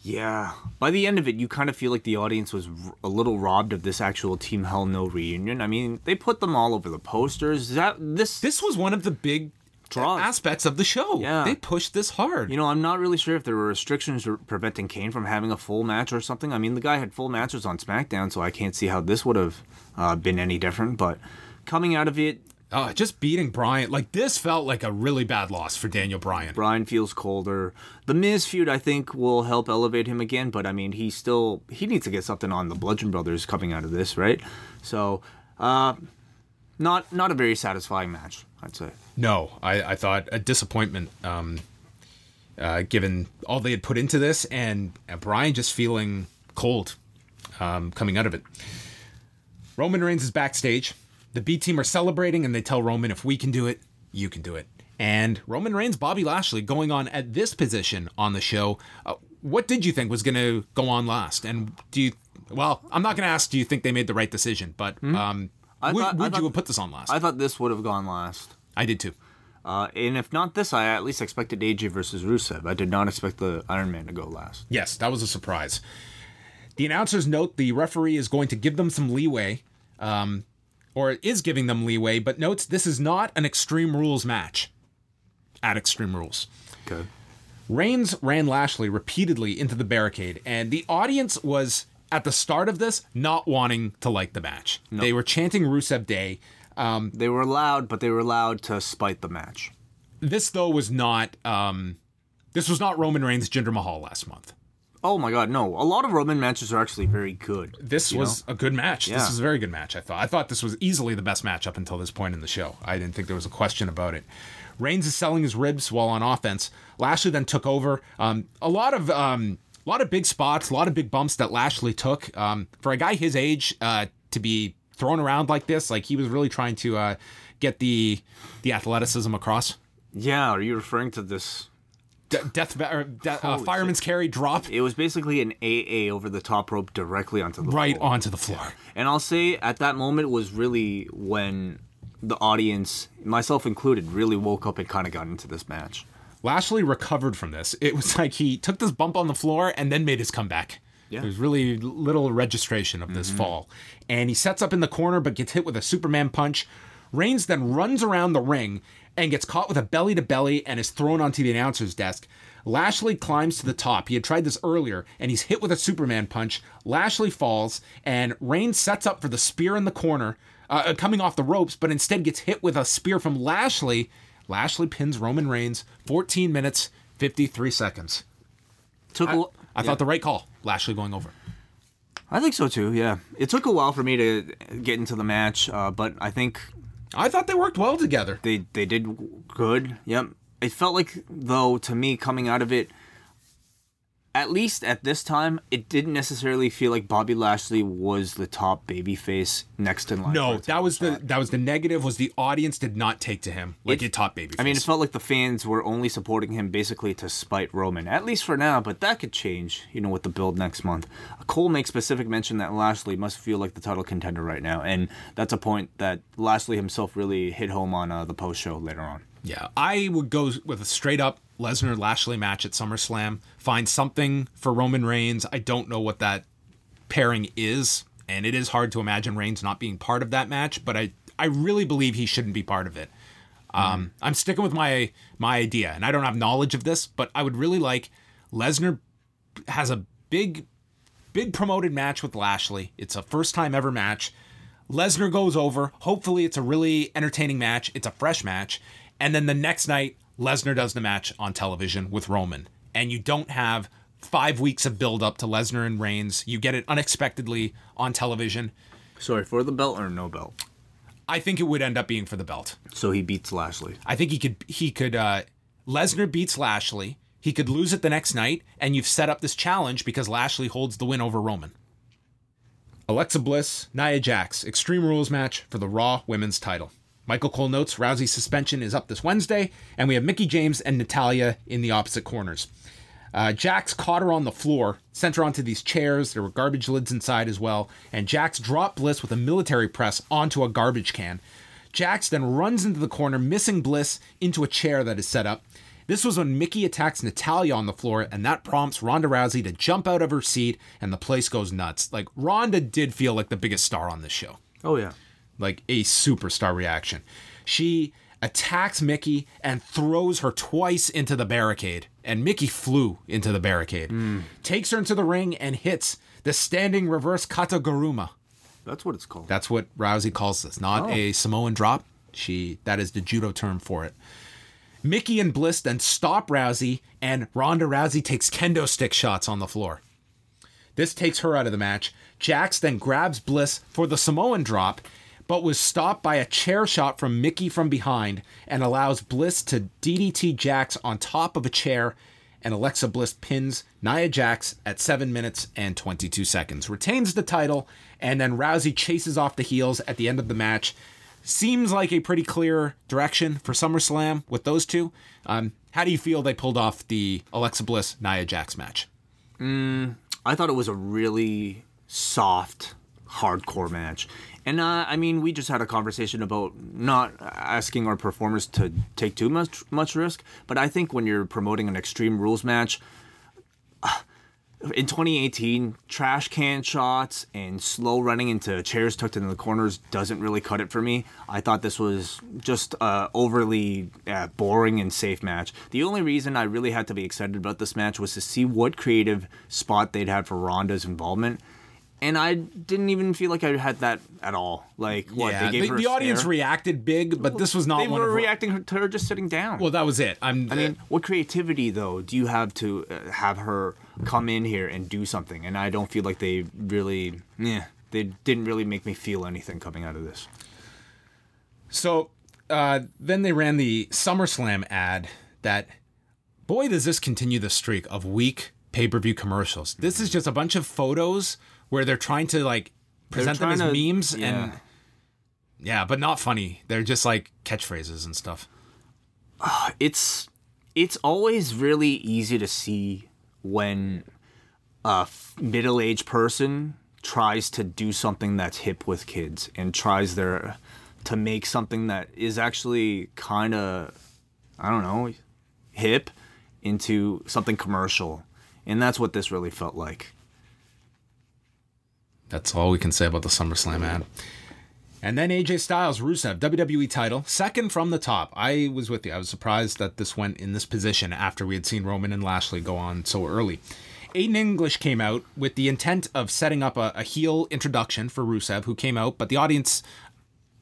Yeah. By the end of it, you kind of feel like the audience was r- a little robbed of this actual Team Hell No reunion. I mean, they put them all over the posters. That this This was one of the big Draws. aspects of the show. Yeah. They pushed this hard. You know, I'm not really sure if there were restrictions preventing Kane from having a full match or something. I mean, the guy had full matches on SmackDown, so I can't see how this would have uh, been any different. But coming out of it, Oh, just beating Bryan. Like this felt like a really bad loss for Daniel Bryan. Brian feels colder. The Miz feud, I think, will help elevate him again. But I mean, he still he needs to get something on the Bludgeon Brothers coming out of this, right? So, uh, not not a very satisfying match, I'd say. No, I, I thought a disappointment, um, uh, given all they had put into this, and, and Bryan just feeling cold um, coming out of it. Roman Reigns is backstage. The B team are celebrating, and they tell Roman, if we can do it, you can do it. And Roman Reigns, Bobby Lashley going on at this position on the show. Uh, what did you think was going to go on last? And do you, well, I'm not going to ask, do you think they made the right decision? But um, I would, thought- I would thought- you have put this on last? I thought this would have gone last. I did too. Uh, and if not this, I at least expected AJ versus Rusev. I did not expect the Iron Man to go last. Yes, that was a surprise. The announcers note the referee is going to give them some leeway, um, or is giving them leeway, but notes this is not an Extreme Rules match. At Extreme Rules. Okay. Reigns ran Lashley repeatedly into the barricade, and the audience was, at the start of this, not wanting to like the match. They were chanting Rusev Day. Um, They were loud, but they were loud to spite the match. this, though, was not. Um, this was not Roman Reigns Jinder Mahal last month. Oh my god, no. A lot of Roman matches are actually very good. this was a good match. This was a very good match. I thought. I thought this was easily the best match up until this point in the show. I didn't think there was a question about it. Reigns is selling his ribs while on offense. Lashley then took over. Um, a lot of um, a lot of big spots, a lot of big bumps that Lashley took. Um, for a guy his age uh, to be thrown around like this, like he was really trying to uh, get the the athleticism across. Yeah, are you referring to this? De- death, or de- uh, fireman's carry drop It was basically an AA over the top rope directly onto the right floor. onto the floor. And I'll say at that moment was really when the audience, myself included, really woke up and kind of got into this match. Lashley recovered from this. It was like he took this bump on the floor and then made his comeback. Yeah. There's really little registration of this fall. And he sets up in the corner but gets hit with a Superman punch. Reigns then runs around the ring and gets caught with a belly to belly and is thrown onto the announcer's desk. Lashley climbs to the top. He had tried this earlier and he's hit with a Superman punch. Lashley falls and Reigns sets up for the spear in the corner, uh, uh, coming off the ropes, but instead gets hit with a spear from Lashley. Lashley pins Roman Reigns 14 minutes, 53 seconds. Took a, I thought the right call, Lashley going over. I think so too. Yeah, it took a while for me to get into the match, uh, but I think I thought they worked well together. they they did good. Yep. It felt like though to me coming out of it, at least at this time, it didn't necessarily feel like Bobby Lashley was the top babyface next in line. No, a that was the that was the negative. Was the audience did not take to him like It- it, top baby. I mean, it felt like the fans were only supporting him basically to spite Roman, at least for now, but that could change, you know, with the build next month. Cole makes specific mention that Lashley must feel like the title contender right now, and that's a point that Lashley himself really hit home on uh, the post show later on. Yeah, I would go with a straight up Lesnar Lashley match at SummerSlam. Find something for Roman Reigns. I don't know what that pairing is, and it is hard to imagine Reigns not being part of that match. But I, I really believe he shouldn't be part of it. Um, I'm sticking with my my idea, and I don't have knowledge of this, but I would really like Lesnar has a big, big promoted match with Lashley. It's a first time ever match. Lesnar goes over. Hopefully, it's a really entertaining match. It's a fresh match. And then the next night, Lesnar does the match on television with Roman. And you don't have five weeks of build up to Lesnar and Reigns. You get it unexpectedly on television. Sorry, for the belt or no belt? I think it would end up being for the belt. So he beats Lashley. I think he could he could uh Lesnar beats Lashley. He could lose it the next night, and you've set up this challenge because Lashley holds the win over Roman. Alexa Bliss, Nia Jax, Extreme Rules match for the Raw Women's title. Michael Cole notes Rousey's suspension is up this Wednesday, and we have Mickie James and Natalya in the opposite corners. Uh, Jax caught her on the floor, sent her onto these chairs. There were garbage lids inside as well, and Jax dropped Bliss with a military press onto a garbage can. Jax then runs into the corner, missing Bliss into a chair that is set up. This was when Mickie attacks Natalya on the floor, and that prompts Ronda Rousey to jump out of her seat, and the place goes nuts. Like, Ronda did feel like the biggest star on this show Oh, yeah. Like a superstar reaction. She attacks Mickie and throws her twice into the barricade, and Mickie flew into the barricade. Hmm. Takes her into the ring and hits the standing reverse kataguruma. That's what it's called. That's what Rousey calls this, not Oh. a Samoan drop. She that is the judo term for it. Mickie and Bliss then stop Rousey, and Ronda Rousey takes kendo stick shots on the floor. This takes her out of the match. Jax then grabs Bliss for the Samoan drop, but was stopped by a chair shot from Mickie from behind and allows Bliss to DDT Jax on top of a chair. And Alexa Bliss pins Nia Jax at 7 minutes and 22 seconds, retains the title, and then Rousey chases off the heels at the end of the match. Seems like a pretty clear direction for SummerSlam with those two. Um, how do you feel they pulled off the Alexa Bliss Nia Jax match? I thought it was a really soft, hardcore match. And uh, I mean, we just had a conversation about not asking our performers to take too much much risk. But I think when you're promoting an Extreme Rules match, uh, in 2018, trash can shots and slow running into chairs tucked into the corners doesn't really cut it for me. I thought this was just overly uh, boring and safe match. The only reason I really had to be excited about this match was to see what creative spot they'd had for Ronda's involvement. And I didn't even feel like I had that at all. Like what yeah, they gave the, her the audience stare. reacted big, but this was not They one were of reacting to her just sitting down. Well, that was it. I'm. I mean, what creativity though do you have to uh, have her come in here and do something? And I don't feel like they really, yeah, they didn't really make me feel anything coming out of this. So uh, then they ran the SummerSlam ad that, boy, does this continue the streak of weak pay per view commercials. This is just a bunch of photos where they're trying to like present them as to- memes yeah. and yeah, but not funny. They're just like catchphrases and stuff. It's it's always really easy to see when a f- middle-aged person tries to do something that's hip with kids and tries their to make something that is actually kind of I don't know hip into something commercial, and that's what this really felt like. That's all we can say about the SummerSlam ad. And then AJ Styles, Rusev, WWE title, second from the top. I was with you. I was surprised that this went in this position after we had seen Roman and Lashley go on so early. Aiden English came out with the intent of setting up a, a heel introduction for Rusev, who came out, but the audience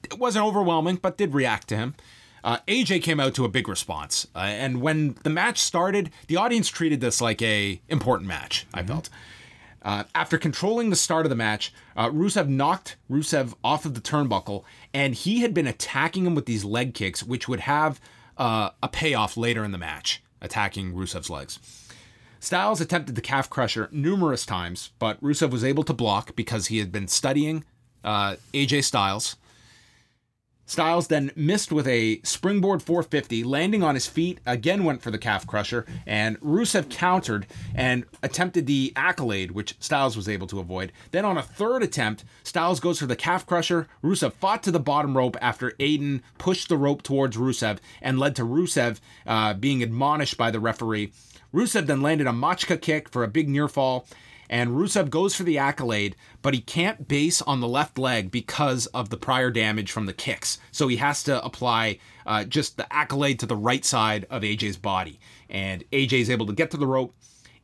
it wasn't overwhelming, but did react to him. uh, AJ came out to a big response, uh, and when the match started, the audience treated this like a important match. I felt. Uh, after controlling the start of the match, uh, Rusev knocked Rusev off of the turnbuckle, and he had been attacking him with these leg kicks, which would have uh, a payoff later in the match, attacking Rusev's legs. Styles attempted the calf crusher numerous times, but Rusev was able to block because he had been studying uh, AJ Styles. Styles then missed with a springboard 450, landing on his feet, again went for the calf crusher, and Rusev countered and attempted the accolade, which Styles was able to avoid. Then on a third attempt, Styles goes for the calf crusher. Rusev fought to the bottom rope after Aiden pushed the rope towards Rusev and led to Rusev uh, being admonished by the referee. Rusev then landed a Machka kick for a big near fall, and Rusev goes for the accolade, but he can't base on the left leg because of the prior damage from the kicks. So he has to apply uh, just the accolade to the right side of AJ's body. And AJ is able to get to the rope.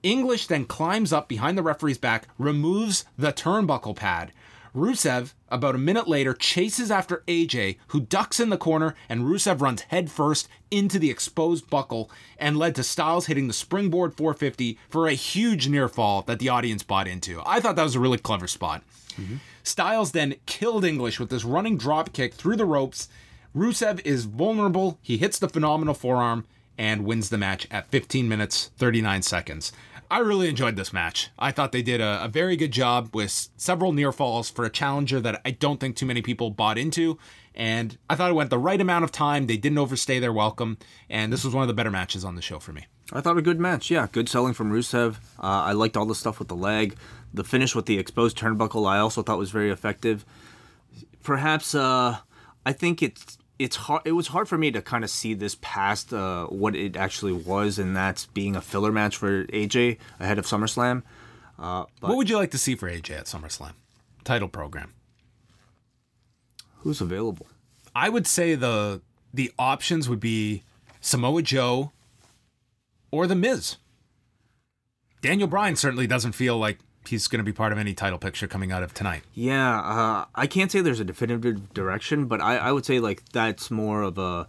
English then climbs up behind the referee's back, removes the turnbuckle pad. Rusev, about a minute later, chases after AJ, who ducks in the corner, and Rusev runs headfirst into the exposed buckle and led to Styles hitting the springboard 450 for a huge near fall that the audience bought into. I thought that was a really clever spot. Mm-hmm. Styles then killed English with this running drop kick through the ropes. Rusev is vulnerable. He hits the phenomenal forearm and wins the match at 15 minutes 39 seconds. I really enjoyed this match. I thought they did a, a, very good job with several near falls for a challenger that I don't think too many people bought into. And I thought it went the right amount of time. They didn't overstay their welcome. And this was one of the better matches on the show for me. I thought a good match. Yeah, good selling from Rusev. Uh, I liked all the stuff with the leg. The finish with the exposed turnbuckle, I also thought was very effective. Perhaps, uh, I think it's it's hard it was hard for me to kind of see this past uh, what it actually was and that's being a filler match for AJ ahead of SummerSlam. Uh, what would you like to see for AJ at SummerSlam? Title program. Who's available? I would say the the options would be Samoa Joe or The Miz. Daniel Bryan certainly doesn't feel like he's going to be part of any title picture coming out of tonight. Yeah, uh, I can't say there's a definitive direction, but I, I would say like that's more of a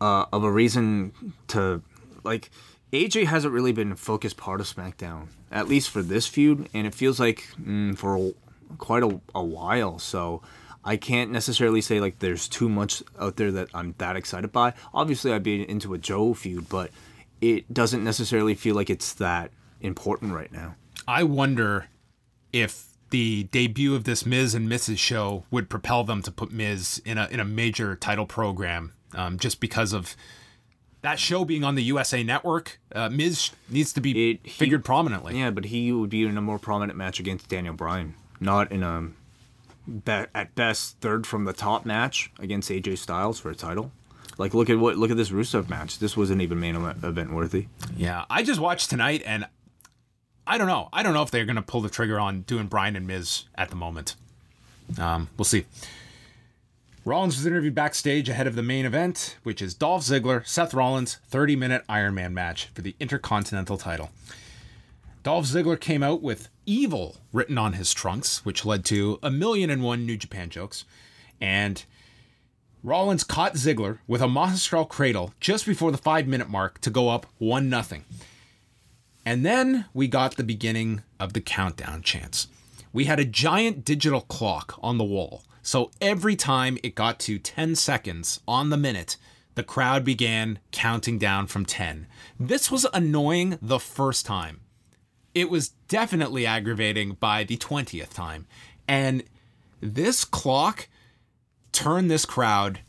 uh, of a reason to like AJ hasn't really been a focused part of SmackDown, at least for this feud, and it feels like mm, for quite a, a while. So I can't necessarily say like there's too much out there that I'm that excited by. Obviously, I'd be into a Joe feud, but it doesn't necessarily feel like it's that important right now. I wonder if the debut of this Miz and Mrs. show would propel them to put Miz in a in a major title program, um, just because of that show being on the USA Network. Uh, Miz needs to be it, figured he, prominently. Yeah, but he would be in a more prominent match against Daniel Bryan, not in a be- at best third from the top match against AJ Styles for a title. Like look at what look at this Rusev match. This wasn't even main event worthy. Yeah, I just watched tonight and I don't know. I don't know if they're going to pull the trigger on doing Bryan and Miz at the moment. Um, we'll see. Rollins was interviewed backstage ahead of the main event, which is Dolph Ziggler, Seth Rollins, 30 minute Iron Man match for the Intercontinental title. Dolph Ziggler came out with evil written on his trunks, which led to a million and one New Japan jokes. And Rollins caught Ziggler with a magistral cradle just before the five minute mark to go up 1 0. And then we got the beginning of the countdown chants. We had a giant digital clock on the wall. So every time it got to 10 seconds on the minute, the crowd began counting down from 10. This was annoying the first time. It was definitely aggravating by the 20th time. And this clock turned this crowd,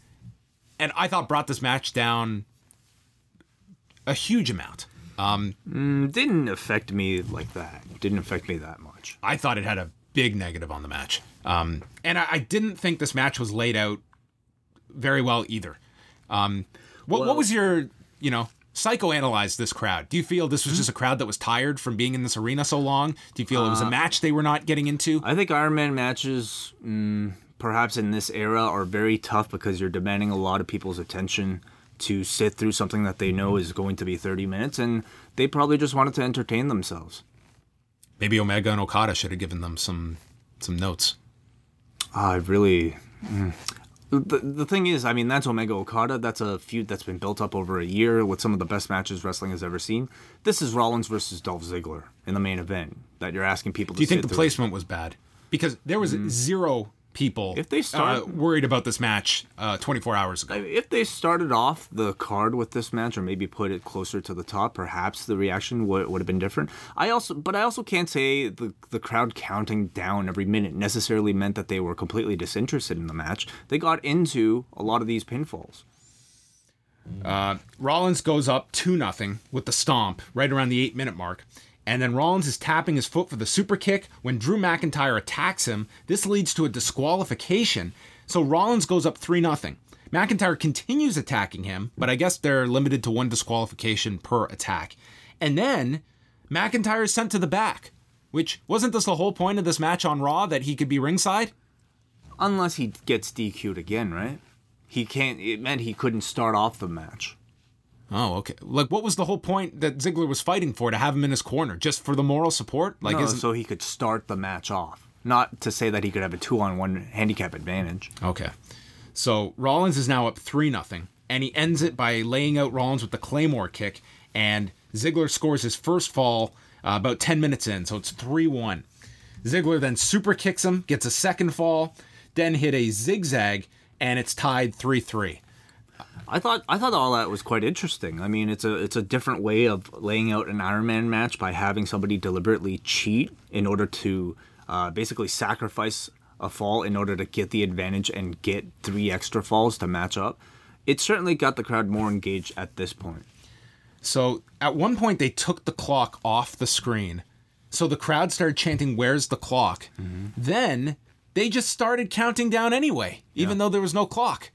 and I thought brought this match down a huge amount. Um, mm, didn't affect me like that. Didn't affect me that much. I thought it had a big negative on the match. Um, and I, I, didn't think this match was laid out very well either. Um, what, well, what was your, you know, psychoanalyze this crowd? Do you feel this was just a crowd that was tired from being in this arena so long? Do you feel uh, it was a uh, match they were not getting into? I think Iron Man matches, mm, perhaps in this era, are very tough because you're demanding a lot of people's attention to sit through something that they know is going to be 30 minutes, and they probably just wanted to entertain themselves. Maybe Omega and Okada should have given them some some notes. I really, mm, the, the thing is, I mean, that's Omega Okada. That's a feud that's been built up over a year with some of the best matches wrestling has ever seen. This is Rollins versus Dolph Ziggler in the main event that you're asking people to Do you think the placement was bad? Because there was zero people If they start- uh, worried about this match uh, 24 hours ago. If they started off the card with this match, or maybe put it closer to the top, perhaps the reaction would, would have been different. I also, but I also can't say the the crowd counting down every minute necessarily meant that they were completely disinterested in the match. They got into a lot of these pinfalls. Rollins goes up 2 nothing with the stomp right around the 8 minute mark. And then Rollins is tapping his foot for the super kick when Drew McIntyre attacks him. This leads to a disqualification. So Rollins goes up 3 nothing. McIntyre continues attacking him, but I guess they're limited to one disqualification per attack. And then McIntyre is sent to the back, which wasn't this the whole point of this match on Raw that he could be ringside? Unless he gets DQ'd again, right? He can't. It meant he couldn't start off the match. Oh, okay. Like, what was the whole point that Ziggler was fighting for to have him in his corner? Just for the moral support? Like, No, isn't so he could start the match off. Not to say that he could have a two-on-one handicap advantage. okay. So Rollins is now up three nothing, and he ends it by laying out Rollins with the Claymore kick, and Ziggler scores his first fall uh, about ten minutes in, so it's three one. Ziggler then super kicks him, gets a second fall, then hit a zigzag, and it's tied three three. I thought I thought all that was quite interesting. I mean, it's a it's a different way of laying out an Iron Man match by having somebody deliberately cheat in order to uh, basically sacrifice a fall in order to get the advantage and get three extra falls to match up. It certainly got the crowd more engaged at this point. So at one point they took the clock off the screen. So the crowd started chanting, Where's the clock? Then they just started counting down anyway, even though there was no clock.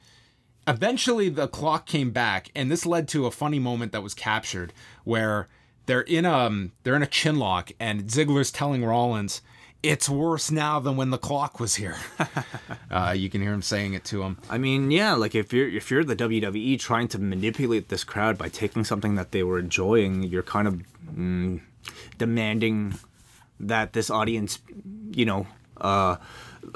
Eventually the clock came back, and this led to a funny moment that was captured where they're in um they're in a chin lock and Ziggler's telling Rollins, It's worse now than when the clock was here. uh, you can hear him saying it to him. I mean, yeah, like if you're if you're the WWE trying to manipulate this crowd by taking something that they were enjoying, you're kind of mm, demanding that this audience, you know, uh,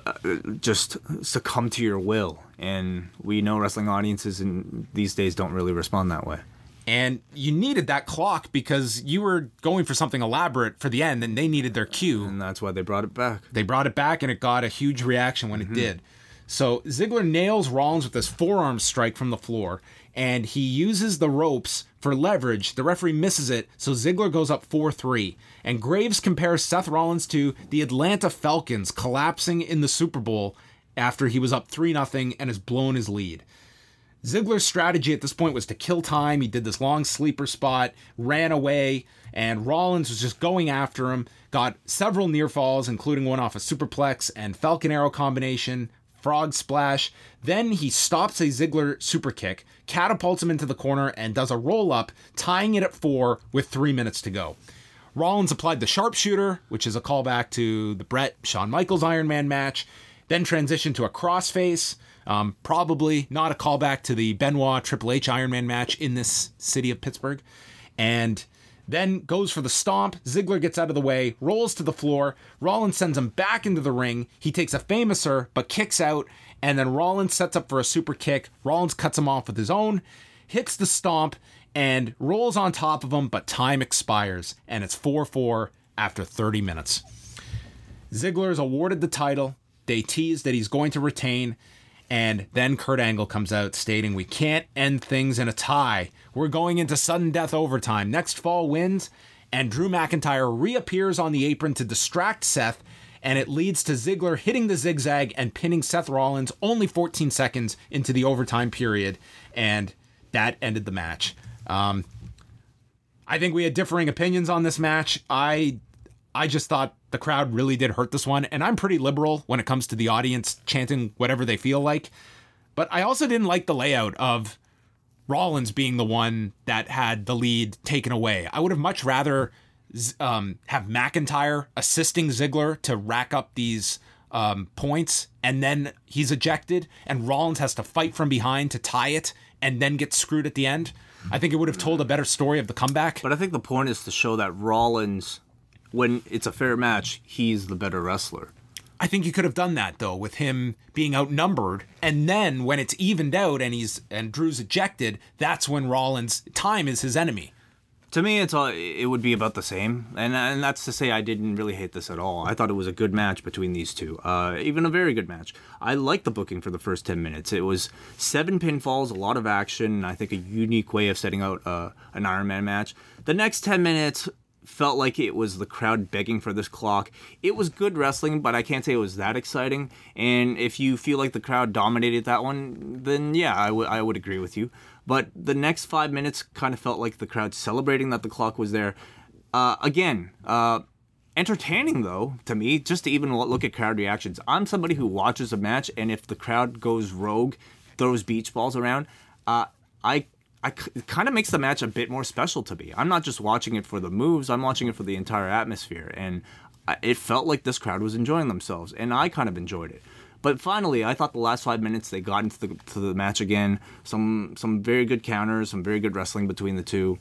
uh, just succumb to your will. And we know wrestling audiences in these days don't really respond that way. And you needed that clock because you were going for something elaborate for the end, and they needed their cue. And that's why they brought it back. They brought it back, and it got a huge reaction when it mm-hmm. did. So Ziggler nails Rollins with this forearm strike from the floor, and he uses the ropes for leverage. The referee misses it, so Ziggler goes up 4 3. And Graves compares Seth Rollins to the Atlanta Falcons collapsing in the Super Bowl after he was up 3 0 and has blown his lead. Ziggler's strategy at this point was to kill time. He did this long sleeper spot, ran away, and Rollins was just going after him. Got several near falls, including one off a superplex and Falcon Arrow combination, frog splash. Then he stops a Ziggler super kick, catapults him into the corner, and does a roll up, tying it at four with three minutes to go. Rollins applied the sharpshooter, which is a callback to the Brett Shawn Michaels Iron Man match, then transition to a crossface. Um, probably not a callback to the Benoit Triple H Iron Man match in this city of Pittsburgh. And then goes for the stomp. Ziggler gets out of the way, rolls to the floor. Rollins sends him back into the ring. He takes a famouser, but kicks out. And then Rollins sets up for a super kick. Rollins cuts him off with his own, hits the stomp, and rolls on top of him, but time expires. And it's 4 4 after 30 minutes. Ziggler is awarded the title. They tease that he's going to retain. And then Kurt Angle comes out stating, We can't end things in a tie. We're going into sudden death overtime. Next fall wins. And Drew McIntyre reappears on the apron to distract Seth. And it leads to Ziggler hitting the zigzag and pinning Seth Rollins only 14 seconds into the overtime period. And that ended the match. Um, I think we had differing opinions on this match. I I just thought the crowd really did hurt this one, and I'm pretty liberal when it comes to the audience chanting whatever they feel like. But I also didn't like the layout of Rollins being the one that had the lead taken away. I would have much rather um, have McIntyre assisting Ziggler to rack up these um, points, and then he's ejected, and Rollins has to fight from behind to tie it, and then get screwed at the end. I think it would have told a better story of the comeback. But I think the point is to show that Rollins, when it's a fair match, he's the better wrestler. I think you could have done that though with him being outnumbered, and then when it's evened out and he's and Drew's ejected, that's when Rollins' time is his enemy. To me, it's all it would be about the same, and and that's to say I didn't really hate this at all. I thought it was a good match between these two, uh, even a very good match. I liked the booking for the first ten minutes. It was seven pinfalls, a lot of action, and I think a unique way of setting out uh, an Iron Man match. The next ten minutes felt like it was the crowd begging for this clock. It was good wrestling, but I can't say it was that exciting. And if you feel like the crowd dominated that one, then yeah, I would I would agree with you. But the next five minutes kind of felt like the crowd celebrating that the clock was there. Uh, again, uh, entertaining though to me just to even look at crowd reactions. I'm somebody who watches a match, and if the crowd goes rogue, throws beach balls around, uh, I I, it kind of makes the match a bit more special to me. I'm not just watching it for the moves, I'm watching it for the entire atmosphere. And it felt like this crowd was enjoying themselves, and I kind of enjoyed it. But finally, I thought the last five minutes they got into the, to the match again. Some some very good counters, some very good wrestling between the two.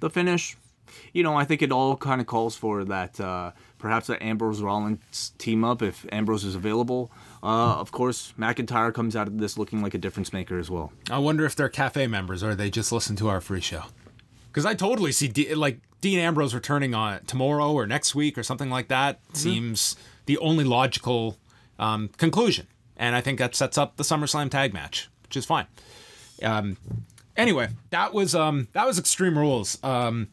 The finish, you know, I think it all kind of calls for that. Uh, perhaps that Ambrose Rollins team up if Ambrose is available. Uh, of course, McIntyre comes out of this looking like a difference maker as well. I wonder if they're cafe members or they just listen to our free show. Because I totally see D- like Dean Ambrose returning on tomorrow or next week or something like that. Mm-hmm. Seems the only logical um, conclusion, and I think that sets up the SummerSlam tag match, which is fine. Um, anyway, that was um, that was Extreme Rules. Um,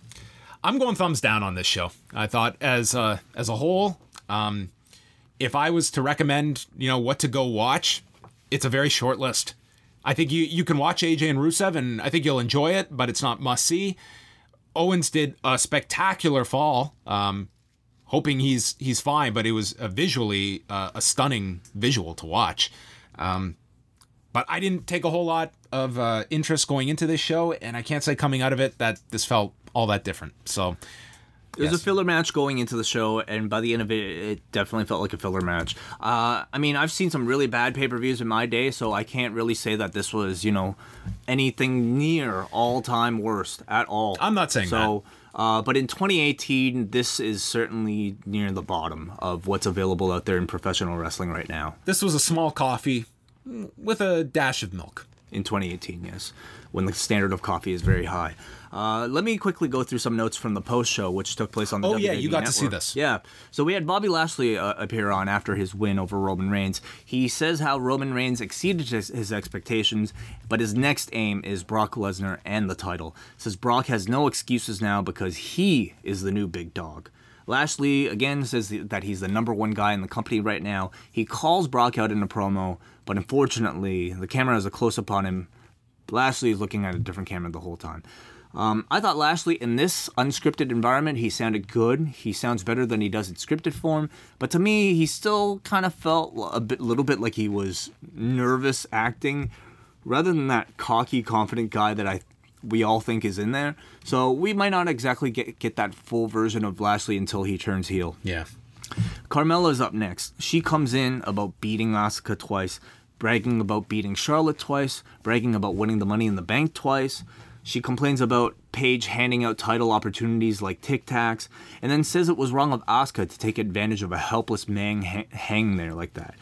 I'm going thumbs down on this show. I thought as uh, as a whole, um, if I was to recommend, you know, what to go watch, it's a very short list. I think you you can watch AJ and Rusev, and I think you'll enjoy it, but it's not must see. Owens did a spectacular fall. Um, hoping he's he's fine, but it was a visually uh, a stunning visual to watch. Um, but I didn't take a whole lot of uh, interest going into this show, and I can't say coming out of it that this felt all that different. So it was yes. a filler match going into the show, and by the end of it, it definitely felt like a filler match. Uh, I mean, I've seen some really bad pay per views in my day, so I can't really say that this was, you know, anything near all time worst at all. I'm not saying so. Uh, but in 2018, this is certainly near the bottom of what's available out there in professional wrestling right now. This was a small coffee with a dash of milk. In 2018, yes, when the standard of coffee is very high. Uh, let me quickly go through some notes from the post show, which took place on the. Oh WWE yeah, you got Network. to see this. Yeah, so we had Bobby Lashley uh, appear on after his win over Roman Reigns. He says how Roman Reigns exceeded his, his expectations, but his next aim is Brock Lesnar and the title. Says Brock has no excuses now because he is the new big dog. Lashley again says that he's the number one guy in the company right now. He calls Brock out in a promo, but unfortunately, the camera is a close up on him. Lashley is looking at a different camera the whole time. Um, I thought Lashley in this unscripted environment, he sounded good. He sounds better than he does in scripted form. But to me, he still kind of felt a bit, little bit like he was nervous acting, rather than that cocky, confident guy that I we all think is in there. So we might not exactly get get that full version of Lashley until he turns heel. Yeah. Carmella's up next. She comes in about beating Asuka twice, bragging about beating Charlotte twice, bragging about winning the Money in the Bank twice. She complains about Paige handing out title opportunities like Tic Tacs, and then says it was wrong of Asuka to take advantage of a helpless man ha- hanging there like that.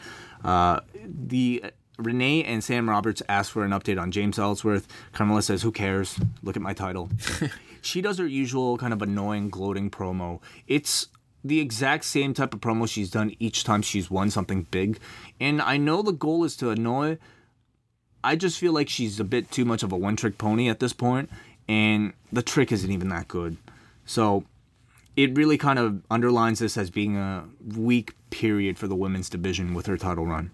Uh, the Renee and Sam Roberts ask for an update on James Ellsworth. Carmella says, "Who cares? Look at my title." she does her usual kind of annoying, gloating promo. It's the exact same type of promo she's done each time she's won something big, and I know the goal is to annoy, I just feel like she's a bit too much of a one trick pony at this point, and the trick isn't even that good. So it really kind of underlines this as being a weak period for the women's division with her title run.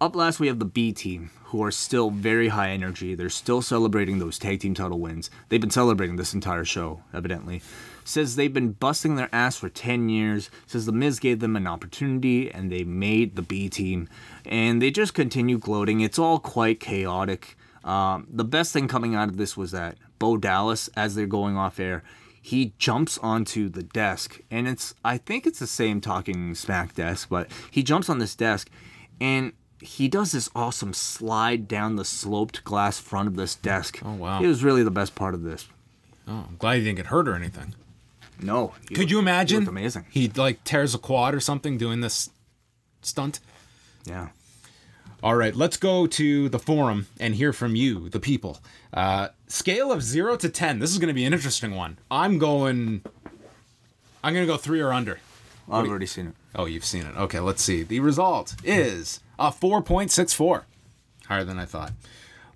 Up last, we have the B team, who are still very high energy. They're still celebrating those tag team title wins. They've been celebrating this entire show, evidently. Says they've been busting their ass for 10 years. Says The Miz gave them an opportunity and they made the B team. And they just continue gloating. It's all quite chaotic. Um, the best thing coming out of this was that Bo Dallas, as they're going off air, he jumps onto the desk. And it's, I think it's the same talking smack desk, but he jumps on this desk and he does this awesome slide down the sloped glass front of this desk. Oh wow! It was really the best part of this. Oh, I'm glad he didn't get hurt or anything. No. Could you imagine? amazing. He like tears a quad or something doing this stunt. Yeah. All right, let's go to the forum and hear from you, the people. Uh, scale of zero to ten. This is going to be an interesting one. I'm going. I'm going to go three or under. I've already seen it. Oh, you've seen it. Okay, let's see. The result is a 4.64. Higher than I thought.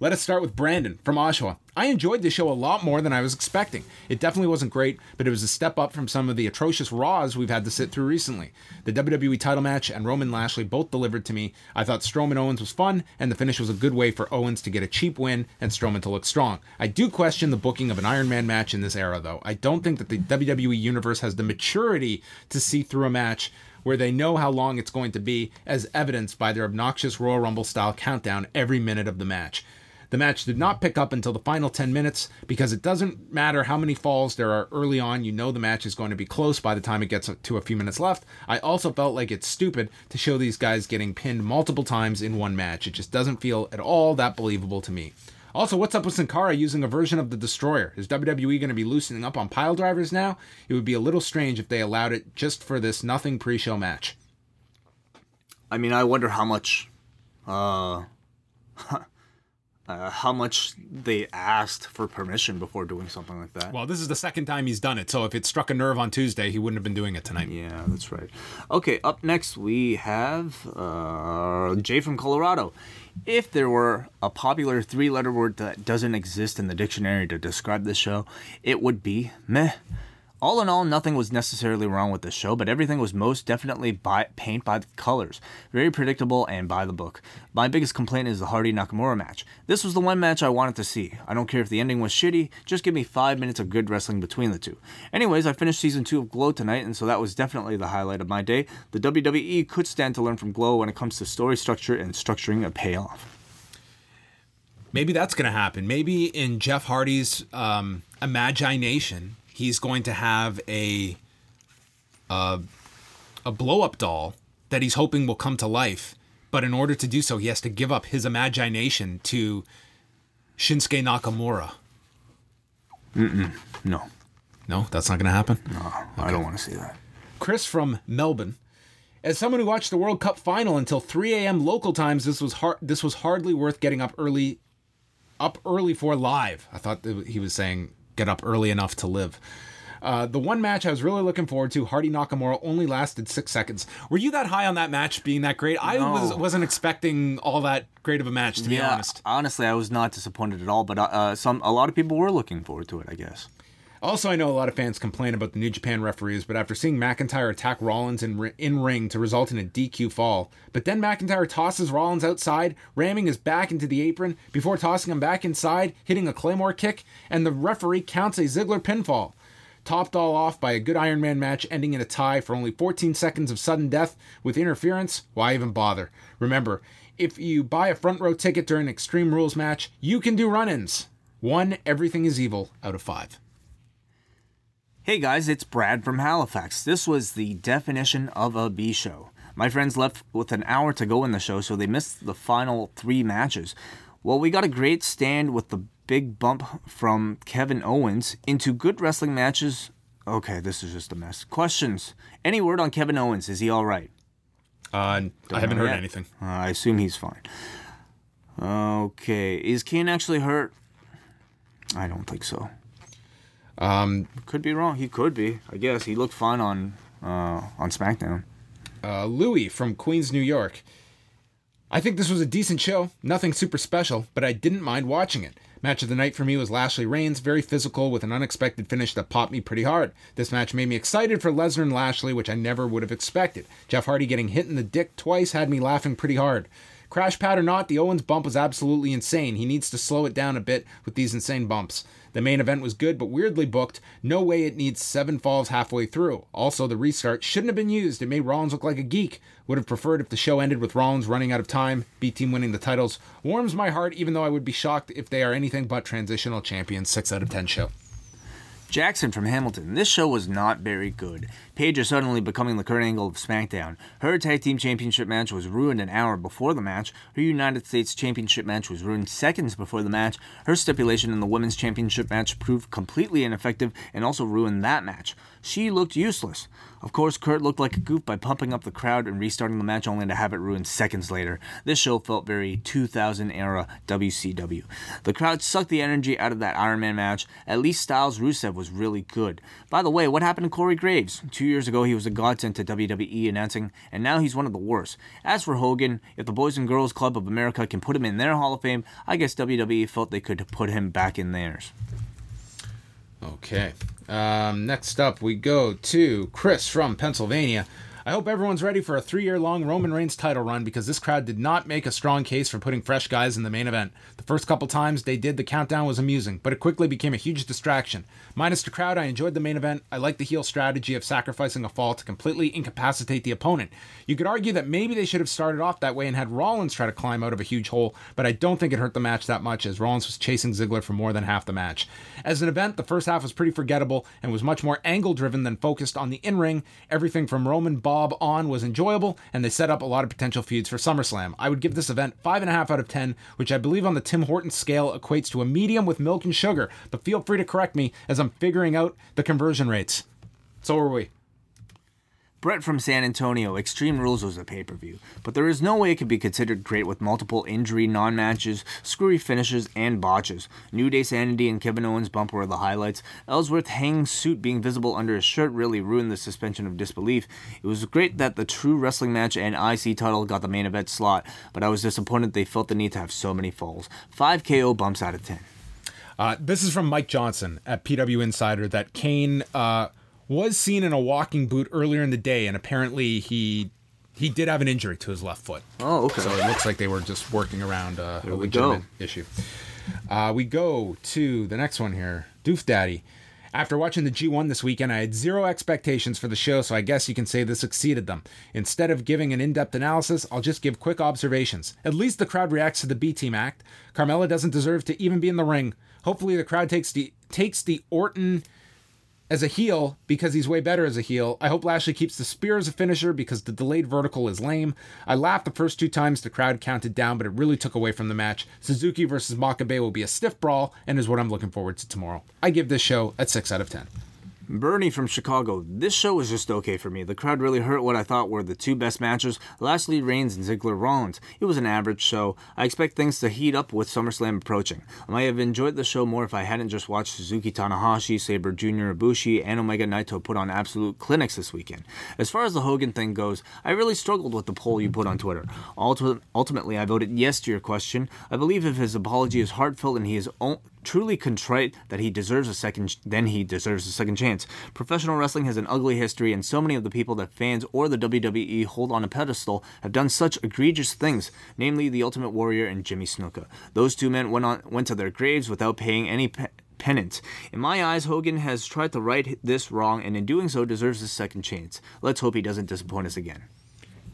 Let us start with Brandon from Oshawa. I enjoyed the show a lot more than I was expecting. It definitely wasn't great, but it was a step up from some of the atrocious Raws we've had to sit through recently. The WWE title match and Roman Lashley both delivered to me. I thought Strowman Owens was fun, and the finish was a good way for Owens to get a cheap win and Strowman to look strong. I do question the booking of an Iron Man match in this era, though. I don't think that the WWE Universe has the maturity to see through a match where they know how long it's going to be, as evidenced by their obnoxious Royal Rumble style countdown every minute of the match. The match did not pick up until the final 10 minutes because it doesn't matter how many falls there are early on, you know the match is going to be close by the time it gets to a few minutes left. I also felt like it's stupid to show these guys getting pinned multiple times in one match. It just doesn't feel at all that believable to me. Also, what's up with Sin Cara using a version of the Destroyer? Is WWE going to be loosening up on pile drivers now? It would be a little strange if they allowed it just for this nothing pre show match. I mean, I wonder how much, uh, uh, how much they asked for permission before doing something like that. Well, this is the second time he's done it, so if it struck a nerve on Tuesday, he wouldn't have been doing it tonight. Yeah, that's right. Okay, up next we have uh, Jay from Colorado. If there were a popular three letter word that doesn't exist in the dictionary to describe this show, it would be meh. All in all, nothing was necessarily wrong with the show, but everything was most definitely by paint by the colors. Very predictable and by the book. My biggest complaint is the Hardy Nakamura match. This was the one match I wanted to see. I don't care if the ending was shitty, just give me five minutes of good wrestling between the two. Anyways, I finished season two of Glow tonight, and so that was definitely the highlight of my day. The WWE could stand to learn from Glow when it comes to story structure and structuring a payoff. Maybe that's going to happen. Maybe in Jeff Hardy's um, imagination, he's going to have a uh, a blow up doll that he's hoping will come to life. But in order to do so, he has to give up his imagination to Shinsuke Nakamura. No, No, that's not going to happen. No, I don't want to see that. Chris from Melbourne. As someone who watched the World Cup final until 3 a.m. local times, this was hard. This was hardly worth getting up early, up early for live. I thought he was saying get up early enough to live. Uh, the one match I was really looking forward to, Hardy Nakamura, only lasted six seconds. Were you that high on that match being that great? I was, wasn't expecting all that great of a match, to be honest. honestly, I was not disappointed at all. But uh, some a lot of people were looking forward to it. I guess. Also, I know a lot of fans complain about the New Japan referees, but after seeing McIntyre attack Rollins in, in ring to result in a DQ fall, but then McIntyre tosses Rollins outside, ramming his back into the apron before tossing him back inside, hitting a Claymore kick, and the referee counts a Ziggler pinfall. Topped all off by a good Iron Man match ending in a tie for only 14 seconds of sudden death with interference, why even bother? Remember, if you buy a front row ticket during an Extreme Rules match, you can do run ins. One, everything is evil out of five. Hey guys, it's Brad from Halifax. This was the definition of a B show. My friends left with an hour to go in the show, so they missed the final three matches. Well, we got a great stand with the big bump from Kevin Owens into good wrestling matches. Okay, this is just a mess. Questions? Any word on Kevin Owens? Is he all right? Uh, I haven't heard yet. anything. Uh, I assume he's fine. Okay, is Kane actually hurt? I don't think so. Um, Could be wrong. He could be. I guess he looked fine on uh, on SmackDown. uh, Louis from Queens, New York. I think this was a decent show. Nothing super special, but I didn't mind watching it. Match of the night for me was Lashley Reigns, very physical with an unexpected finish that popped me pretty hard. This match made me excited for Lesnar and Lashley, which I never would have expected. Jeff Hardy getting hit in the dick twice had me laughing pretty hard. Crash pad or not, the Owens bump was absolutely insane. He needs to slow it down a bit with these insane bumps. The main event was good, but weirdly booked. No way it needs seven falls halfway through. Also, the restart shouldn't have been used. It made Rollins look like a geek. Would have preferred if the show ended with Rollins running out of time, B Team winning the titles. Warms my heart, even though I would be shocked if they are anything but transitional champions. 6 out of 10 show. Jackson from Hamilton. This show was not very good. Paige is suddenly becoming the Kurt Angle of SmackDown. Her tag team championship match was ruined an hour before the match. Her United States championship match was ruined seconds before the match. Her stipulation in the women's championship match proved completely ineffective and also ruined that match. She looked useless. Of course, Kurt looked like a goof by pumping up the crowd and restarting the match only to have it ruined seconds later. This show felt very 2000 era WCW. The crowd sucked the energy out of that Iron Man match. At least Styles Rusev was really good. By the way, what happened to Corey Graves? Two years ago, he was a godsend to WWE announcing, and now he's one of the worst. As for Hogan, if the Boys and Girls Club of America can put him in their Hall of Fame, I guess WWE felt they could put him back in theirs. Okay. Um, next up, we go to Chris from Pennsylvania. I hope everyone's ready for a three year long Roman Reigns title run because this crowd did not make a strong case for putting fresh guys in the main event. The first couple times they did, the countdown was amusing, but it quickly became a huge distraction. Minus the crowd, I enjoyed the main event. I like the heel strategy of sacrificing a fall to completely incapacitate the opponent. You could argue that maybe they should have started off that way and had Rollins try to climb out of a huge hole, but I don't think it hurt the match that much as Rollins was chasing Ziggler for more than half the match. As an event, the first half was pretty forgettable and was much more angle driven than focused on the in ring. Everything from Roman Bob on was enjoyable, and they set up a lot of potential feuds for SummerSlam. I would give this event 5.5 out of 10, which I believe on the Tim Horton scale equates to a medium with milk and sugar, but feel free to correct me as I'm figuring out the conversion rates. So are we. Brett from San Antonio, Extreme Rules was a pay per view, but there is no way it could be considered great with multiple injury, non matches, screwy finishes, and botches. New Day Sanity and Kevin Owens' bump were the highlights. Ellsworth Hang's suit being visible under his shirt really ruined the suspension of disbelief. It was great that the true wrestling match and IC title got the main event slot, but I was disappointed they felt the need to have so many falls. 5 KO bumps out of 10. Uh, this is from Mike Johnson at PW Insider that Kane uh, was seen in a walking boot earlier in the day, and apparently he he did have an injury to his left foot. Oh, okay. So it looks like they were just working around uh, a legitimate issue. Uh, we go to the next one here, Doof Daddy. After watching the G1 this weekend, I had zero expectations for the show, so I guess you can say this exceeded them. Instead of giving an in depth analysis, I'll just give quick observations. At least the crowd reacts to the B Team act. Carmella doesn't deserve to even be in the ring. Hopefully, the crowd takes the takes the Orton as a heel because he's way better as a heel. I hope Lashley keeps the spear as a finisher because the delayed vertical is lame. I laughed the first two times the crowd counted down, but it really took away from the match. Suzuki versus Makabe will be a stiff brawl and is what I'm looking forward to tomorrow. I give this show a 6 out of 10. Bernie from Chicago. This show was just okay for me. The crowd really hurt what I thought were the two best matches. Lashley, Reigns and Ziggler Rollins. It was an average show. I expect things to heat up with SummerSlam approaching. I might have enjoyed the show more if I hadn't just watched Suzuki Tanahashi, Sabre Jr. Ibushi, and Omega Naito put on absolute clinics this weekend. As far as the Hogan thing goes, I really struggled with the poll you put on Twitter. Ulti- Ultimately, I voted yes to your question. I believe if his apology is heartfelt and he is truly contrite that he deserves a second then he deserves a second chance. Professional wrestling has an ugly history and so many of the people that fans or the WWE hold on a pedestal have done such egregious things, namely the Ultimate Warrior and Jimmy Snuka. Those two men went on went to their graves without paying any pe- penance. In my eyes, Hogan has tried to right this wrong and in doing so deserves a second chance. Let's hope he doesn't disappoint us again.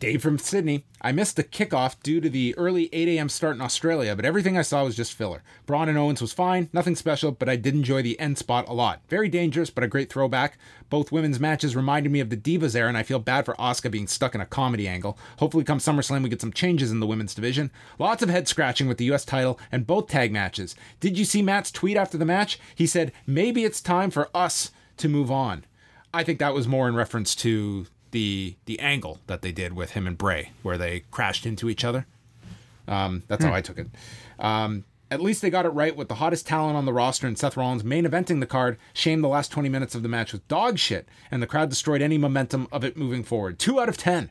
Dave from Sydney. I missed the kickoff due to the early 8 a.m. start in Australia, but everything I saw was just filler. Braun and Owens was fine, nothing special, but I did enjoy the end spot a lot. Very dangerous, but a great throwback. Both women's matches reminded me of the Divas era, and I feel bad for Asuka being stuck in a comedy angle. Hopefully, come SummerSlam, we get some changes in the women's division. Lots of head scratching with the U.S. title and both tag matches. Did you see Matt's tweet after the match? He said, maybe it's time for us to move on. I think that was more in reference to the the angle that they did with him and Bray, where they crashed into each other. Um, that's how I took it. Um, at least they got it right with the hottest talent on the roster and Seth Rollins main eventing the card. Shame the last 20 minutes of the match was dog shit, and the crowd destroyed any momentum of it moving forward. Two out of 10.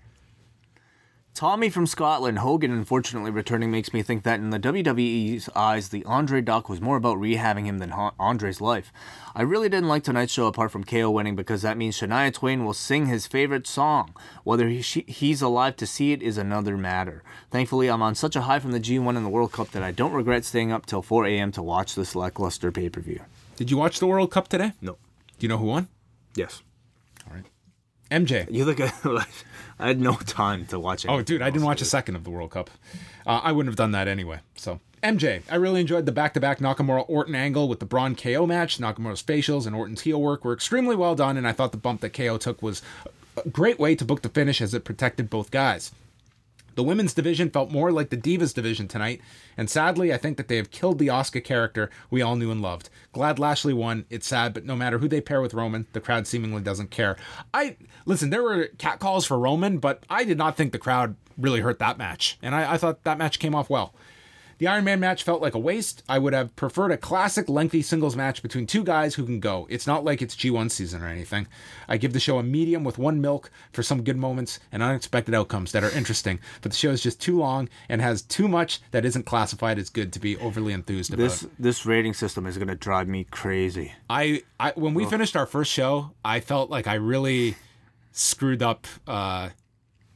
Tommy from Scotland, Hogan unfortunately returning makes me think that in the WWE's eyes, the Andre doc was more about rehabbing him than Ho- Andre's life. I really didn't like tonight's show apart from KO winning because that means Shania Twain will sing his favorite song. Whether he, she, he's alive to see it is another matter. Thankfully, I'm on such a high from the G1 and the World Cup that I don't regret staying up till 4 a.m. to watch this lackluster pay per view. Did you watch the World Cup today? No. Do you know who won? Yes. All right. MJ. You look at like I had no time to watch it. Oh, dude, I didn't watch a second of the World Cup. Uh, I wouldn't have done that anyway. So MJ, I really enjoyed the back-to-back Nakamura Orton angle with the Braun KO match. Nakamura's facials and Orton's heel work were extremely well done, and I thought the bump that KO took was a great way to book the finish as it protected both guys. The women's division felt more like the Divas division tonight, and sadly, I think that they have killed the Asuka character we all knew and loved. Glad Lashley won. It's sad, but no matter who they pair with Roman, the crowd seemingly doesn't care. I listen. There were catcalls for Roman, but I did not think the crowd really hurt that match, and I, I thought that match came off well. The Iron Man match felt like a waste. I would have preferred a classic lengthy singles match between two guys who can go. It's not like it's G1 season or anything. I give the show a medium with one milk for some good moments and unexpected outcomes that are interesting, but the show is just too long and has too much that isn't classified as good to be overly enthused about. This this rating system is gonna drive me crazy. I, I when we finished our first show, I felt like I really screwed up uh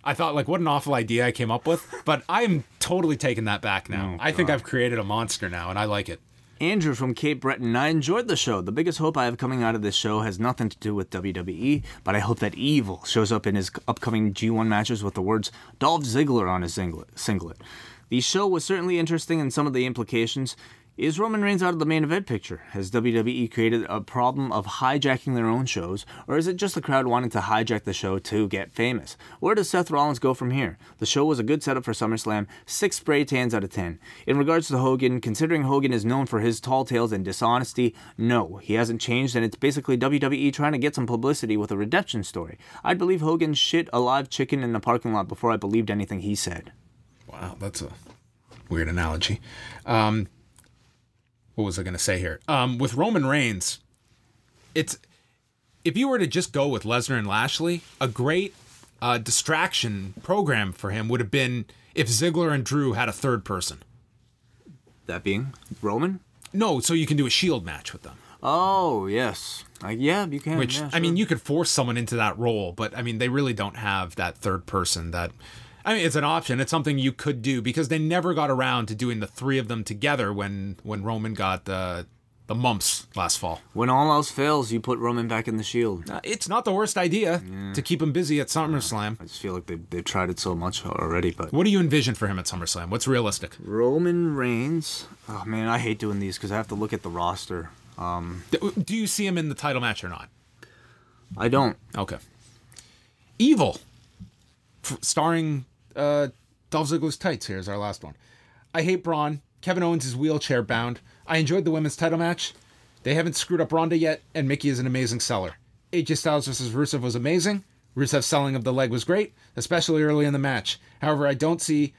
I thought like what an awful idea I came up with, but I'm totally taking that back now. Oh, I think I've created a monster now and I like it. Andrew from Cape Breton, I enjoyed the show. The biggest hope I have coming out of this show has nothing to do with WWE, but I hope that Evil shows up in his upcoming G1 matches with the words Dolph Ziggler on his singlet. singlet. The show was certainly interesting in some of the implications. Is Roman Reigns out of the main event picture? Has WWE created a problem of hijacking their own shows, or is it just the crowd wanting to hijack the show to get famous? Where does Seth Rollins go from here? The show was a good setup for SummerSlam, 6 spray tans out of 10. In regards to Hogan, considering Hogan is known for his tall tales and dishonesty, no, he hasn't changed, and it's basically WWE trying to get some publicity with a redemption story. I'd believe Hogan shit a live chicken in the parking lot before I believed anything he said. Wow, that's a weird analogy. Um, what was I going to say here? Um, with Roman Reigns, it's if you were to just go with Lesnar and Lashley, a great uh, distraction program for him would have been if Ziggler and Drew had a third person. That being Roman? No, so you can do a Shield match with them. Oh, yes. Uh, yeah, you can. Which yeah, I mean, you could force someone into that role, but I mean, they really don't have that third person. That I mean, it's an option. It's something you could do because they never got around to doing the three of them together when when Roman got the the mumps last fall. when all else fails, you put Roman back in the Shield. Uh, It's not the worst idea to keep him busy at SummerSlam. I just feel like they they've tried it so much already, but What do you envision for him at SummerSlam? What's realistic? Roman Reigns. Oh man, I hate doing these because I have to look at the roster. D- Do you see him in the title match or not? I don't. Okay. Evil, F- starring uh, Dolph Ziggler's tights. Here's our last one. I hate Braun. Kevin Owens is wheelchair bound. I enjoyed the women's title match. They haven't screwed up Ronda yet, and Mickie is an amazing seller. AJ Styles versus Rusev was amazing. Rusev's selling of the leg was great, especially early in the match. However, I don't see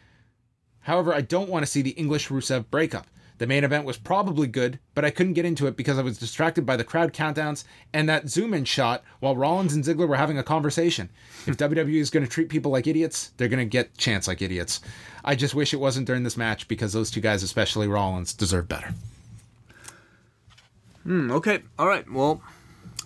However, I don't want to see the English Rusev breakup. The main event was probably good, but I couldn't get into it because I was distracted by the crowd countdowns and that zoom in shot while Rollins and Ziggler were having a conversation. If WWE is going to treat people like idiots, they're going to get chance like idiots. I just wish it wasn't during this match because those two guys, especially Rollins, deserve better. Hmm, okay. All right. Well,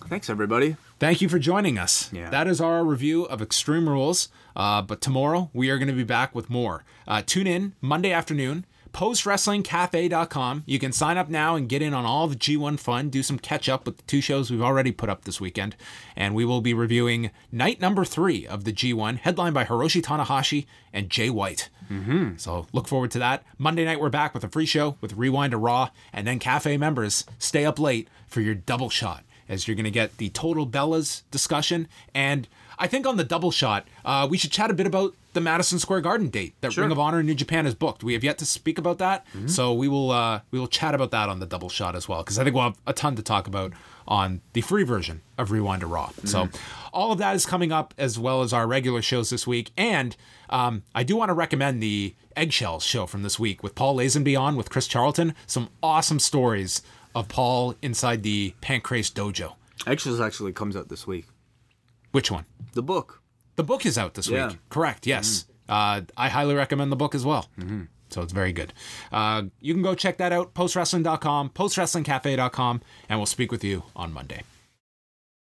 thanks everybody. Thank you for joining us. Yeah. That is our review of Extreme Rules. Uh, but tomorrow we are going to be back with more. Uh, tune in Monday afternoon. PostWrestlingCafe.com. You can sign up now and get in on all the G1 fun. Do some catch up with the two shows we've already put up this weekend. And we will be reviewing night number three of the G1, headlined by Hiroshi Tanahashi and Jay White. Mm-hmm. So look forward to that. Monday night we're back with a free show with Rewind-A-Raw. And then Cafe members, stay up late for your double shot as you're going to get the total Bellas discussion. And I think on the double shot, uh, we should chat a bit about the Madison Square Garden date that Ring of Honor and New Japan has booked. We have yet to speak about that, so we will uh, we will chat about that on the double shot as well because I think we'll have a ton to talk about on the free version of Rewind-A-Raw. So all of that is coming up as well as our regular shows this week, and um, I do want to recommend the Eggshells show from this week with Paul Lazenby on with Chris Charlton. Some awesome stories of Paul inside the Pancrase Dojo. Extras actually comes out this week. Which one? The book. The book is out this Yeah. week. Correct. Yes. Uh, I highly recommend the book as well. Mm-hmm. So it's very good. Uh, you can go check that out. Postwrestling.com, postwrestlingcafe.com, and we'll speak with you on Monday.